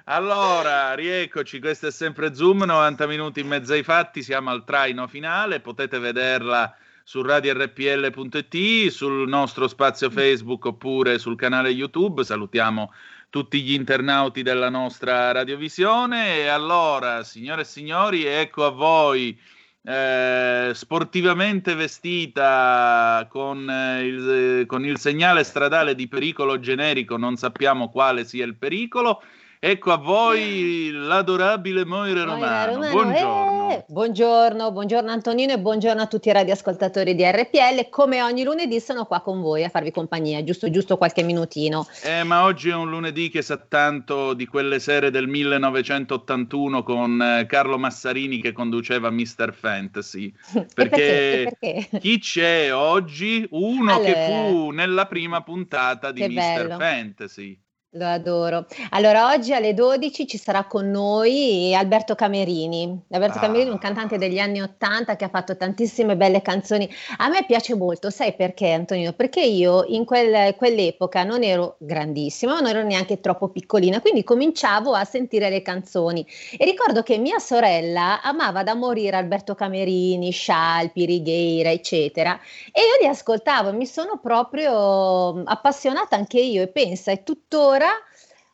Allora, rieccoci, questo è sempre Zoom, 90 minuti in mezzo ai fatti, siamo al traino finale, potete vederla su radiorpl.it, sul nostro spazio Facebook oppure sul canale YouTube. Salutiamo tutti gli internauti della nostra radiovisione. E allora, signore e signori, ecco a voi. Eh, sportivamente vestita con, eh, il, con il segnale stradale di pericolo generico, non sappiamo quale sia il pericolo, Ecco a voi l'adorabile Moira Romano. Romano. Buongiorno. Eh, buongiorno, buongiorno Antonino e buongiorno a tutti i radioascoltatori di RPL. Come ogni lunedì sono qua con voi a farvi compagnia, giusto, giusto qualche minutino. Eh, ma oggi è un lunedì che sa tanto di quelle sere del 1981 con eh, Carlo Massarini che conduceva Mr. Fantasy. Perché, perché? chi c'è oggi? Uno allora, che fu nella prima puntata di Mr. Bello. Fantasy. Lo adoro. Allora, oggi alle 12 ci sarà con noi Alberto Camerini. Alberto ah. Camerini è un cantante degli anni 80 che ha fatto tantissime belle canzoni. A me piace molto, sai perché Antonio? Perché io in quel, quell'epoca non ero grandissima, ma non ero neanche troppo piccolina, quindi cominciavo a sentire le canzoni. E ricordo che mia sorella amava da morire Alberto Camerini, Scialpi, Righeira, eccetera. E io li ascoltavo e mi sono proprio appassionata anche io e pensa, è tuttora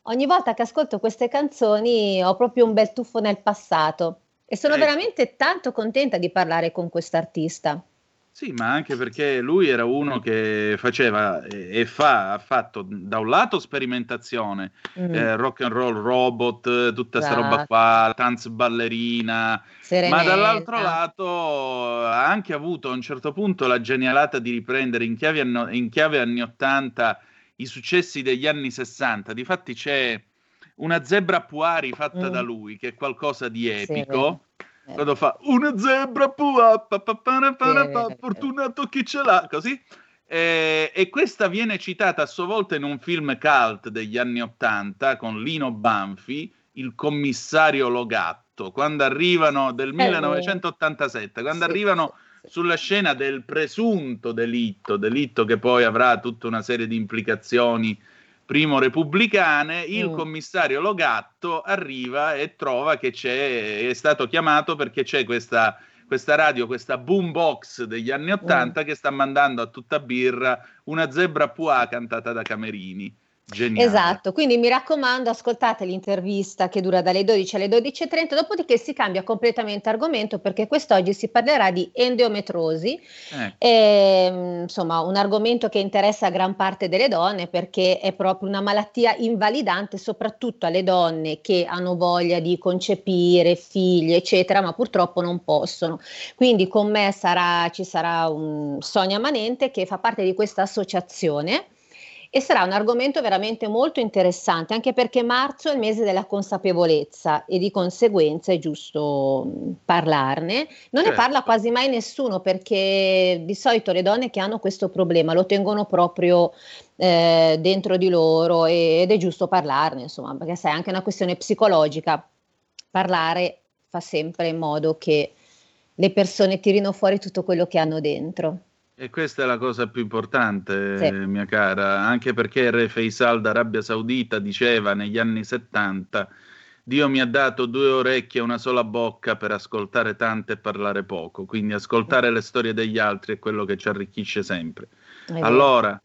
ogni volta che ascolto queste canzoni ho proprio un bel tuffo nel passato e sono ecco. veramente tanto contenta di parlare con quest'artista. Sì, ma anche perché lui era uno che faceva e fa, ha fatto da un lato sperimentazione, mm. eh, rock and roll robot, tutta questa roba esatto. qua, tanz ballerina, Serenetta. ma dall'altro lato ha anche avuto a un certo punto la genialata di riprendere in chiave, anno, in chiave anni 80 i successi degli anni 60. Difatti c'è una zebra Puari fatta mm. da lui, che è qualcosa di epico. Sì, eh. Quando fa una zebra Puari, sì, fortunato chi ce l'ha, così. Eh, e questa viene citata a sua volta in un film cult degli anni 80 con Lino Banfi, Il commissario Logatto, quando arrivano del 1987, quando sì. arrivano sulla scena del presunto delitto, delitto che poi avrà tutta una serie di implicazioni primo repubblicane, il mm. commissario Logatto arriva e trova che c'è, è stato chiamato perché c'è questa, questa radio, questa boombox degli anni Ottanta mm. che sta mandando a tutta birra una zebra pua cantata da Camerini. Geniale. Esatto, quindi mi raccomando, ascoltate l'intervista che dura dalle 12 alle 12.30, dopodiché si cambia completamente argomento perché quest'oggi si parlerà di endometrosi, eh. e, insomma un argomento che interessa a gran parte delle donne perché è proprio una malattia invalidante soprattutto alle donne che hanno voglia di concepire figli, eccetera, ma purtroppo non possono. Quindi con me sarà, ci sarà un Sonia Manente che fa parte di questa associazione e sarà un argomento veramente molto interessante, anche perché marzo è il mese della consapevolezza e di conseguenza è giusto parlarne. Non certo. ne parla quasi mai nessuno perché di solito le donne che hanno questo problema lo tengono proprio eh, dentro di loro e, ed è giusto parlarne, insomma, perché sai, è anche una questione psicologica. Parlare fa sempre in modo che le persone tirino fuori tutto quello che hanno dentro. E questa è la cosa più importante, sì. mia cara, anche perché Re Faisal d'Arabia Saudita diceva negli anni 70 Dio mi ha dato due orecchie e una sola bocca per ascoltare tante e parlare poco, quindi ascoltare le storie degli altri è quello che ci arricchisce sempre. Allora,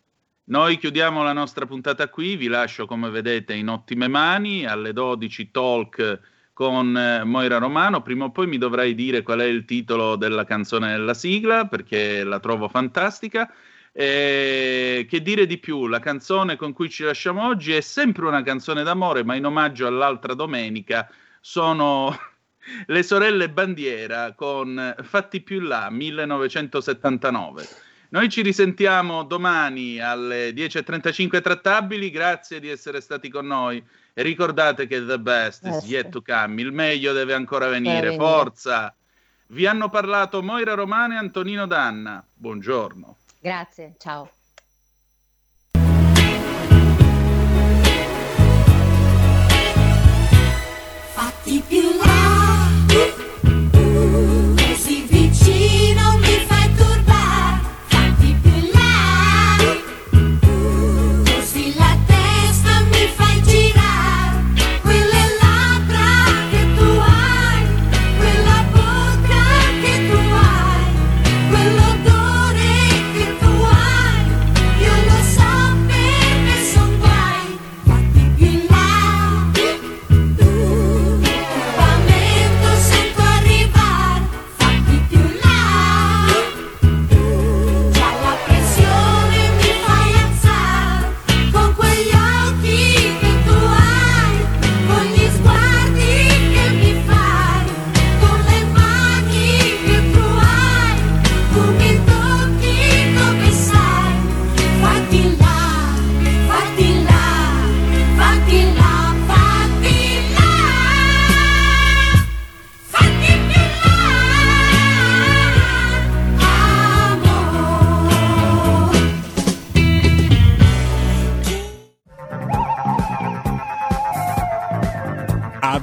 noi chiudiamo la nostra puntata qui, vi lascio come vedete in ottime mani, alle 12 talk con eh, Moira Romano. Prima o poi mi dovrai dire qual è il titolo della canzone della sigla, perché la trovo fantastica. E che dire di più? La canzone con cui ci lasciamo oggi è sempre una canzone d'amore, ma in omaggio all'altra domenica sono le sorelle Bandiera con Fatti più là 1979. Noi ci risentiamo domani alle 10.35 trattabili, grazie di essere stati con noi. E ricordate che the best is yet to come, il meglio deve ancora venire, forza! Vi hanno parlato Moira Romane e Antonino Danna. Buongiorno. Grazie, ciao. Fatti più là.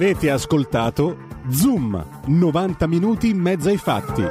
Avete ascoltato Zoom, 90 minuti in mezzo ai fatti.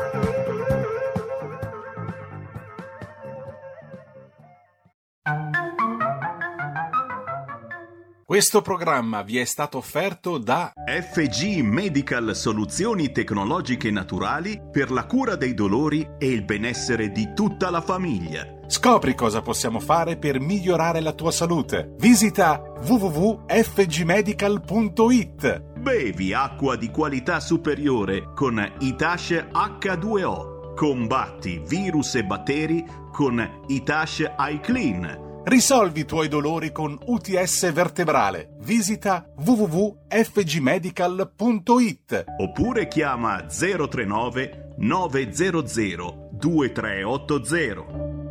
Questo programma vi è stato offerto da FG Medical Soluzioni Tecnologiche Naturali per la cura dei dolori e il benessere di tutta la famiglia. Scopri cosa possiamo fare per migliorare la tua salute. Visita www.fgmedical.it. Bevi acqua di qualità superiore con Itash H2O. Combatti virus e batteri con Itash iClean. Risolvi i tuoi dolori con UTS vertebrale. Visita www.fgmedical.it oppure chiama 039 900 2380.